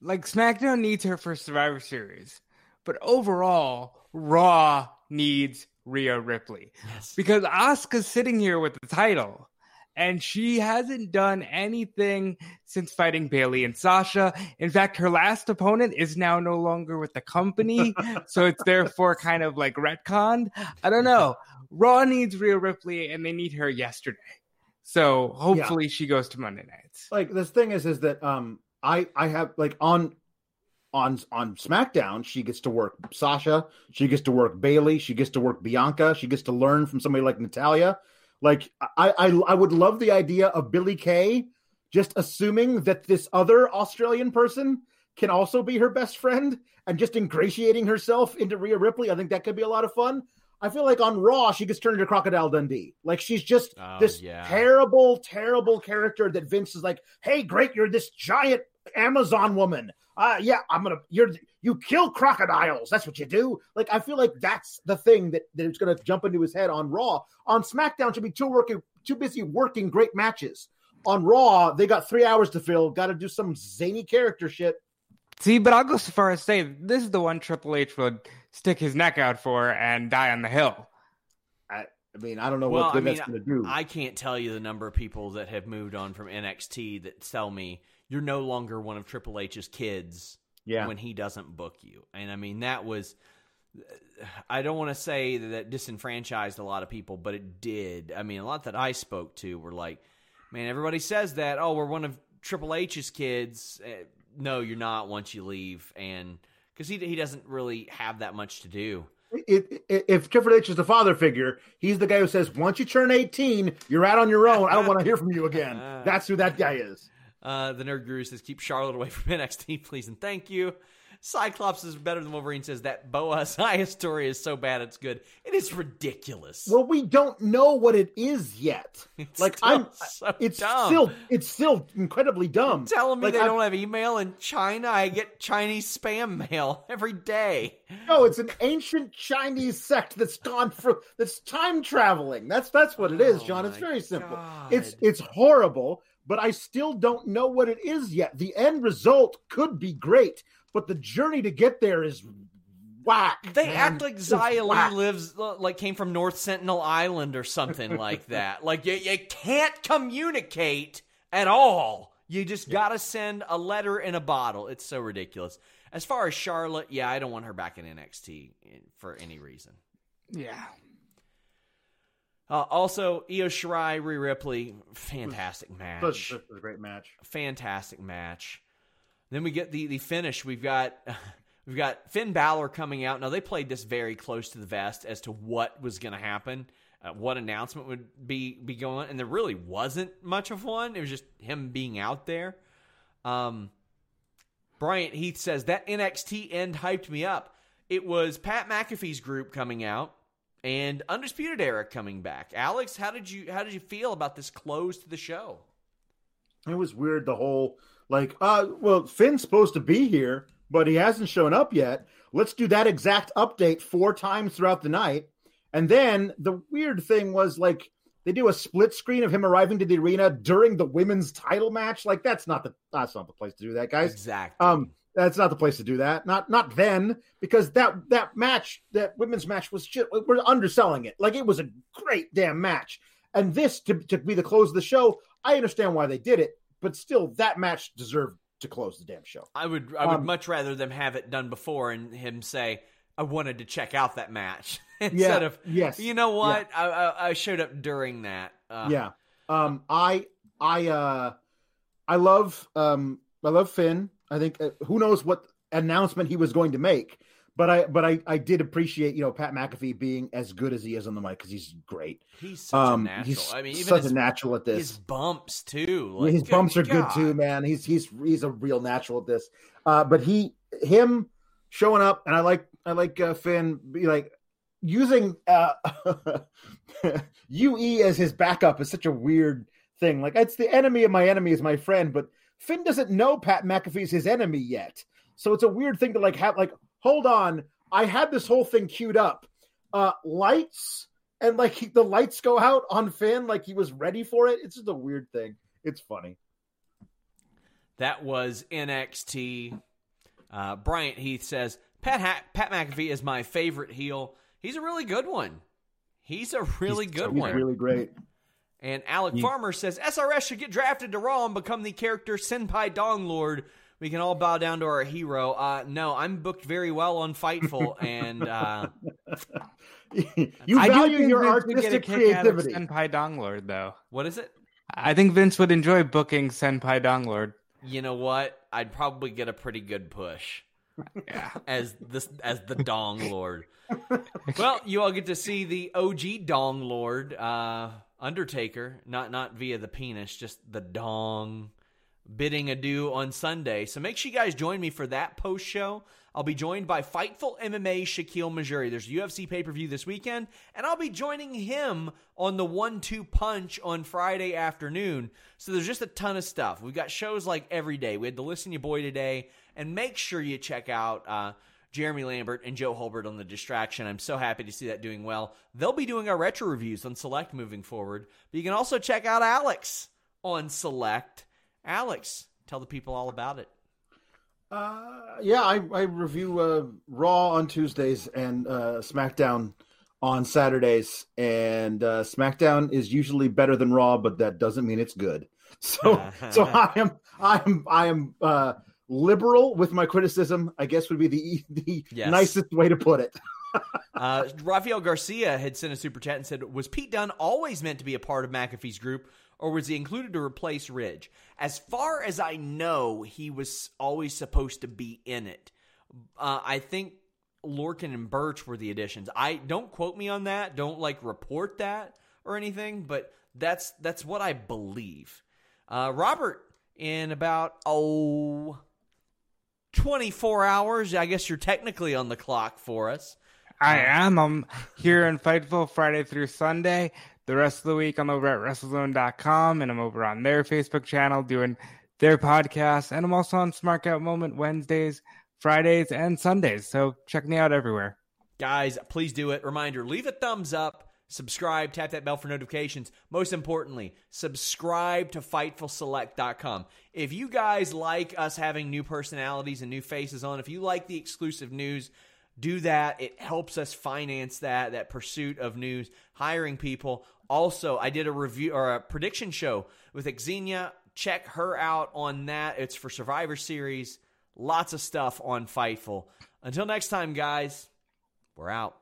Like SmackDown needs her for Survivor Series, but overall, Raw needs Rhea Ripley Yes. because Asuka's sitting here with the title, and she hasn't done anything since fighting Bayley and Sasha. In fact, her last opponent is now no longer with the company, so it's therefore kind of like retconned. I don't know. Raw needs Rhea Ripley, and they need her yesterday. So hopefully she goes to Monday nights. Like this thing is, is that um, I I have like on on on SmackDown, she gets to work Sasha, she gets to work Bayley, she gets to work Bianca, she gets to learn from somebody like Natalya. Like I I, I would love the idea of Billy Kay just assuming that this other Australian person can also be her best friend and just ingratiating herself into Rhea Ripley. I think that could be a lot of fun. I feel like on Raw she gets turned into Crocodile Dundee. Like she's just Oh, this yeah. terrible, terrible character that Vince is like, "Hey, great, you're this giant Amazon woman. Uh yeah, I'm gonna you're you kill crocodiles. That's what you do." Like I feel like that's the thing that that is gonna jump into his head on Raw. On SmackDown, should be too working, too busy working great matches. On Raw, they got three hours to fill. Got to do some zany character shit. See, but I'll go so far as to say this is the one Triple H would stick his neck out for and die on the hill. I mean, I don't know Well, what I mean, that's going to do. I can't tell you the number of people that have moved on from NXT that tell me you're no longer one of Triple H's kids yeah, when he doesn't book you. And I mean, that was. I don't want to say that that disenfranchised a lot of people, but it did. I mean, a lot that I spoke to were like, man, everybody says that. Oh, we're one of Triple H's kids. Eh, No, you're not once you leave. And because he, he doesn't really have that much to do. it, it, if Triple H is the father figure, he's the guy who says, "Once you turn 18, you're out on your own. I don't want to hear from you again." That's who that guy is. Uh, the Nerd Guru says, keep Charlotte away from NXT, please, and thank you. Cyclops is better than Wolverine says that Boa Isaiah story is so bad it's good. It is ridiculous. Well, we don't know what it is yet. It's like still I'm, so it's dumb. still, it's still incredibly dumb. telling me Like, they I'm- don't have email in China. I get Chinese spam mail every day. No, it's an ancient Chinese sect that's gone for that's time traveling. That's that's what it is, Oh John. It's my very simple. God. It's it's horrible, but I still don't know what it is yet. The end result could be great, but the journey to get there is whack. They man. act like It's Xia Li whack. lives uh, like came from North Sentinel Island or something like that. Like you, you can't communicate at all. You just gotta send a letter in a bottle. It's so ridiculous. As far as Charlotte, yeah, I don't want her back in NXT for any reason. Yeah. Uh, also, Io Shirai, Rhea Ripley, fantastic This match. was- this was a great match. fantastic match. Then we get the the finish. We've got we've got Finn Balor coming out. Now they played this very close to the vest as to what was going to happen, uh, what announcement would be be going on, and there really wasn't much of one. It was just him being out there. Um, Bryant Heath says that NXT end hyped me up. It was Pat McAfee's group coming out and Undisputed Era coming back. Alex, how did you how did you feel about this close to the show? It was weird. The whole like, uh, well, Finn's supposed to be here, but he hasn't shown up yet. Let's do that exact update four times throughout the night. And then the weird thing was like they do a split screen of him arriving to the arena during the women's title match. Like that's not the that's not the place to do that, guys. Exactly. Um, that's not the place to do that. Not not then because that that match, that women's match was just we're underselling it. Like it was a great damn match. And this to, to be the close of the show, I understand why they did it, but still that match deserved to close the damn show. I would I would Um, much rather them have it done before and him say I wanted to check out that match instead Yeah, of yes, You know what? I, I I showed up during that. Uh, yeah. Um I I uh I love um I love Finn. I think uh, who knows what announcement he was going to make. But I, but I, I did appreciate, you know, Pat McAfee being as good as he is on the mic because he's great. He's such Um, a natural. he's I mean, even such his, a natural at this. his bumps too. Like, his bumps are God. good too, man. He's he's he's a real natural at this. Uh, but he him showing up, and I like I like uh, Finn be like using uh, UE as his backup is such a weird thing. Like it's the enemy of my enemy is my friend, but Finn doesn't know Pat McAfee's his enemy yet, so it's a weird thing to like have. Like, hold on, I had this whole thing queued up. Uh, lights and like he, the lights go out on Finn, like he was ready for it. It's just a weird thing. It's funny. That was NXT. Uh, Bryant Heath says Pat ha- Pat McAfee is my favorite heel. He's a really good one. He's a really He's- good he's one. really great. And Alec Farmer says SRS should get drafted to Raw and become the character Senpai Dong Lord. We can all bow down to our hero. Uh, no, I'm booked very well on Fightful, and uh, you I do value your Vince would get a artistic kick out of creativity. Senpai Donglord, though. what is it? I think Vince would enjoy booking Senpai Donglord. You know what? I'd probably get a pretty good push Yeah. as this as the Dong Lord. well, you all get to see the OG Dong Lord, uh, Undertaker, not not via the penis, just the Dong, bidding adieu on Sunday. So make sure you guys join me for that post show. I'll be joined by Fightful MMA Shakiel Mahjouri. There's a UFC pay per view this weekend, and I'll be joining him on the one two punch on Friday afternoon. So there's just a ton of stuff. We've got shows like every day. We had the Listen You Boy today, and make sure you check out uh, Jeremy Lambert and Joe Holbert on the Distraction. I'm so happy to see that doing well. They'll be doing our retro reviews on Select moving forward, but you can also check out Alex on Select. Alex, tell the people all about it. Uh, yeah, I, I review uh, Raw on Tuesdays and uh, SmackDown on Saturdays, and uh, SmackDown is usually better than Raw, but that doesn't mean it's good. So, so I am, I am, I am uh, liberal with my criticism. I guess would be the the Yes. nicest way to put it. Uh, Rafael Garcia had sent a super chat and said, "Was Pete Dunne always meant to be a part of McAfee's group, or was he included to replace Ridge?" As far as I know, he was always supposed to be in it. Uh, I think Lorcan and Birch were the additions. I don't quote me on that. Don't like report that or anything, but that's that's what I believe. Uh, Robert, in about oh. 24 hours. I guess you're technically on the clock for us. I am. I'm here in Fightful Friday through Sunday. The rest of the week, I'm over at WrestleZone.com and I'm over on their Facebook channel doing their podcast. And I'm also on Smark Out Moment Wednesdays, Fridays, and Sundays. So check me out everywhere. Guys, please do it. Reminder leave a thumbs up, subscribe, tap that bell for notifications. Most importantly, subscribe to FightfulSelect.com. If you guys like us having new personalities and new faces on, if you like the exclusive news, do that. It helps us finance that that pursuit of news, hiring people. Also, I did a review or a prediction show with Xenia. Check her out on that. It's for Survivor Series. Lots of stuff on Fightful. Until next time, guys, we're out.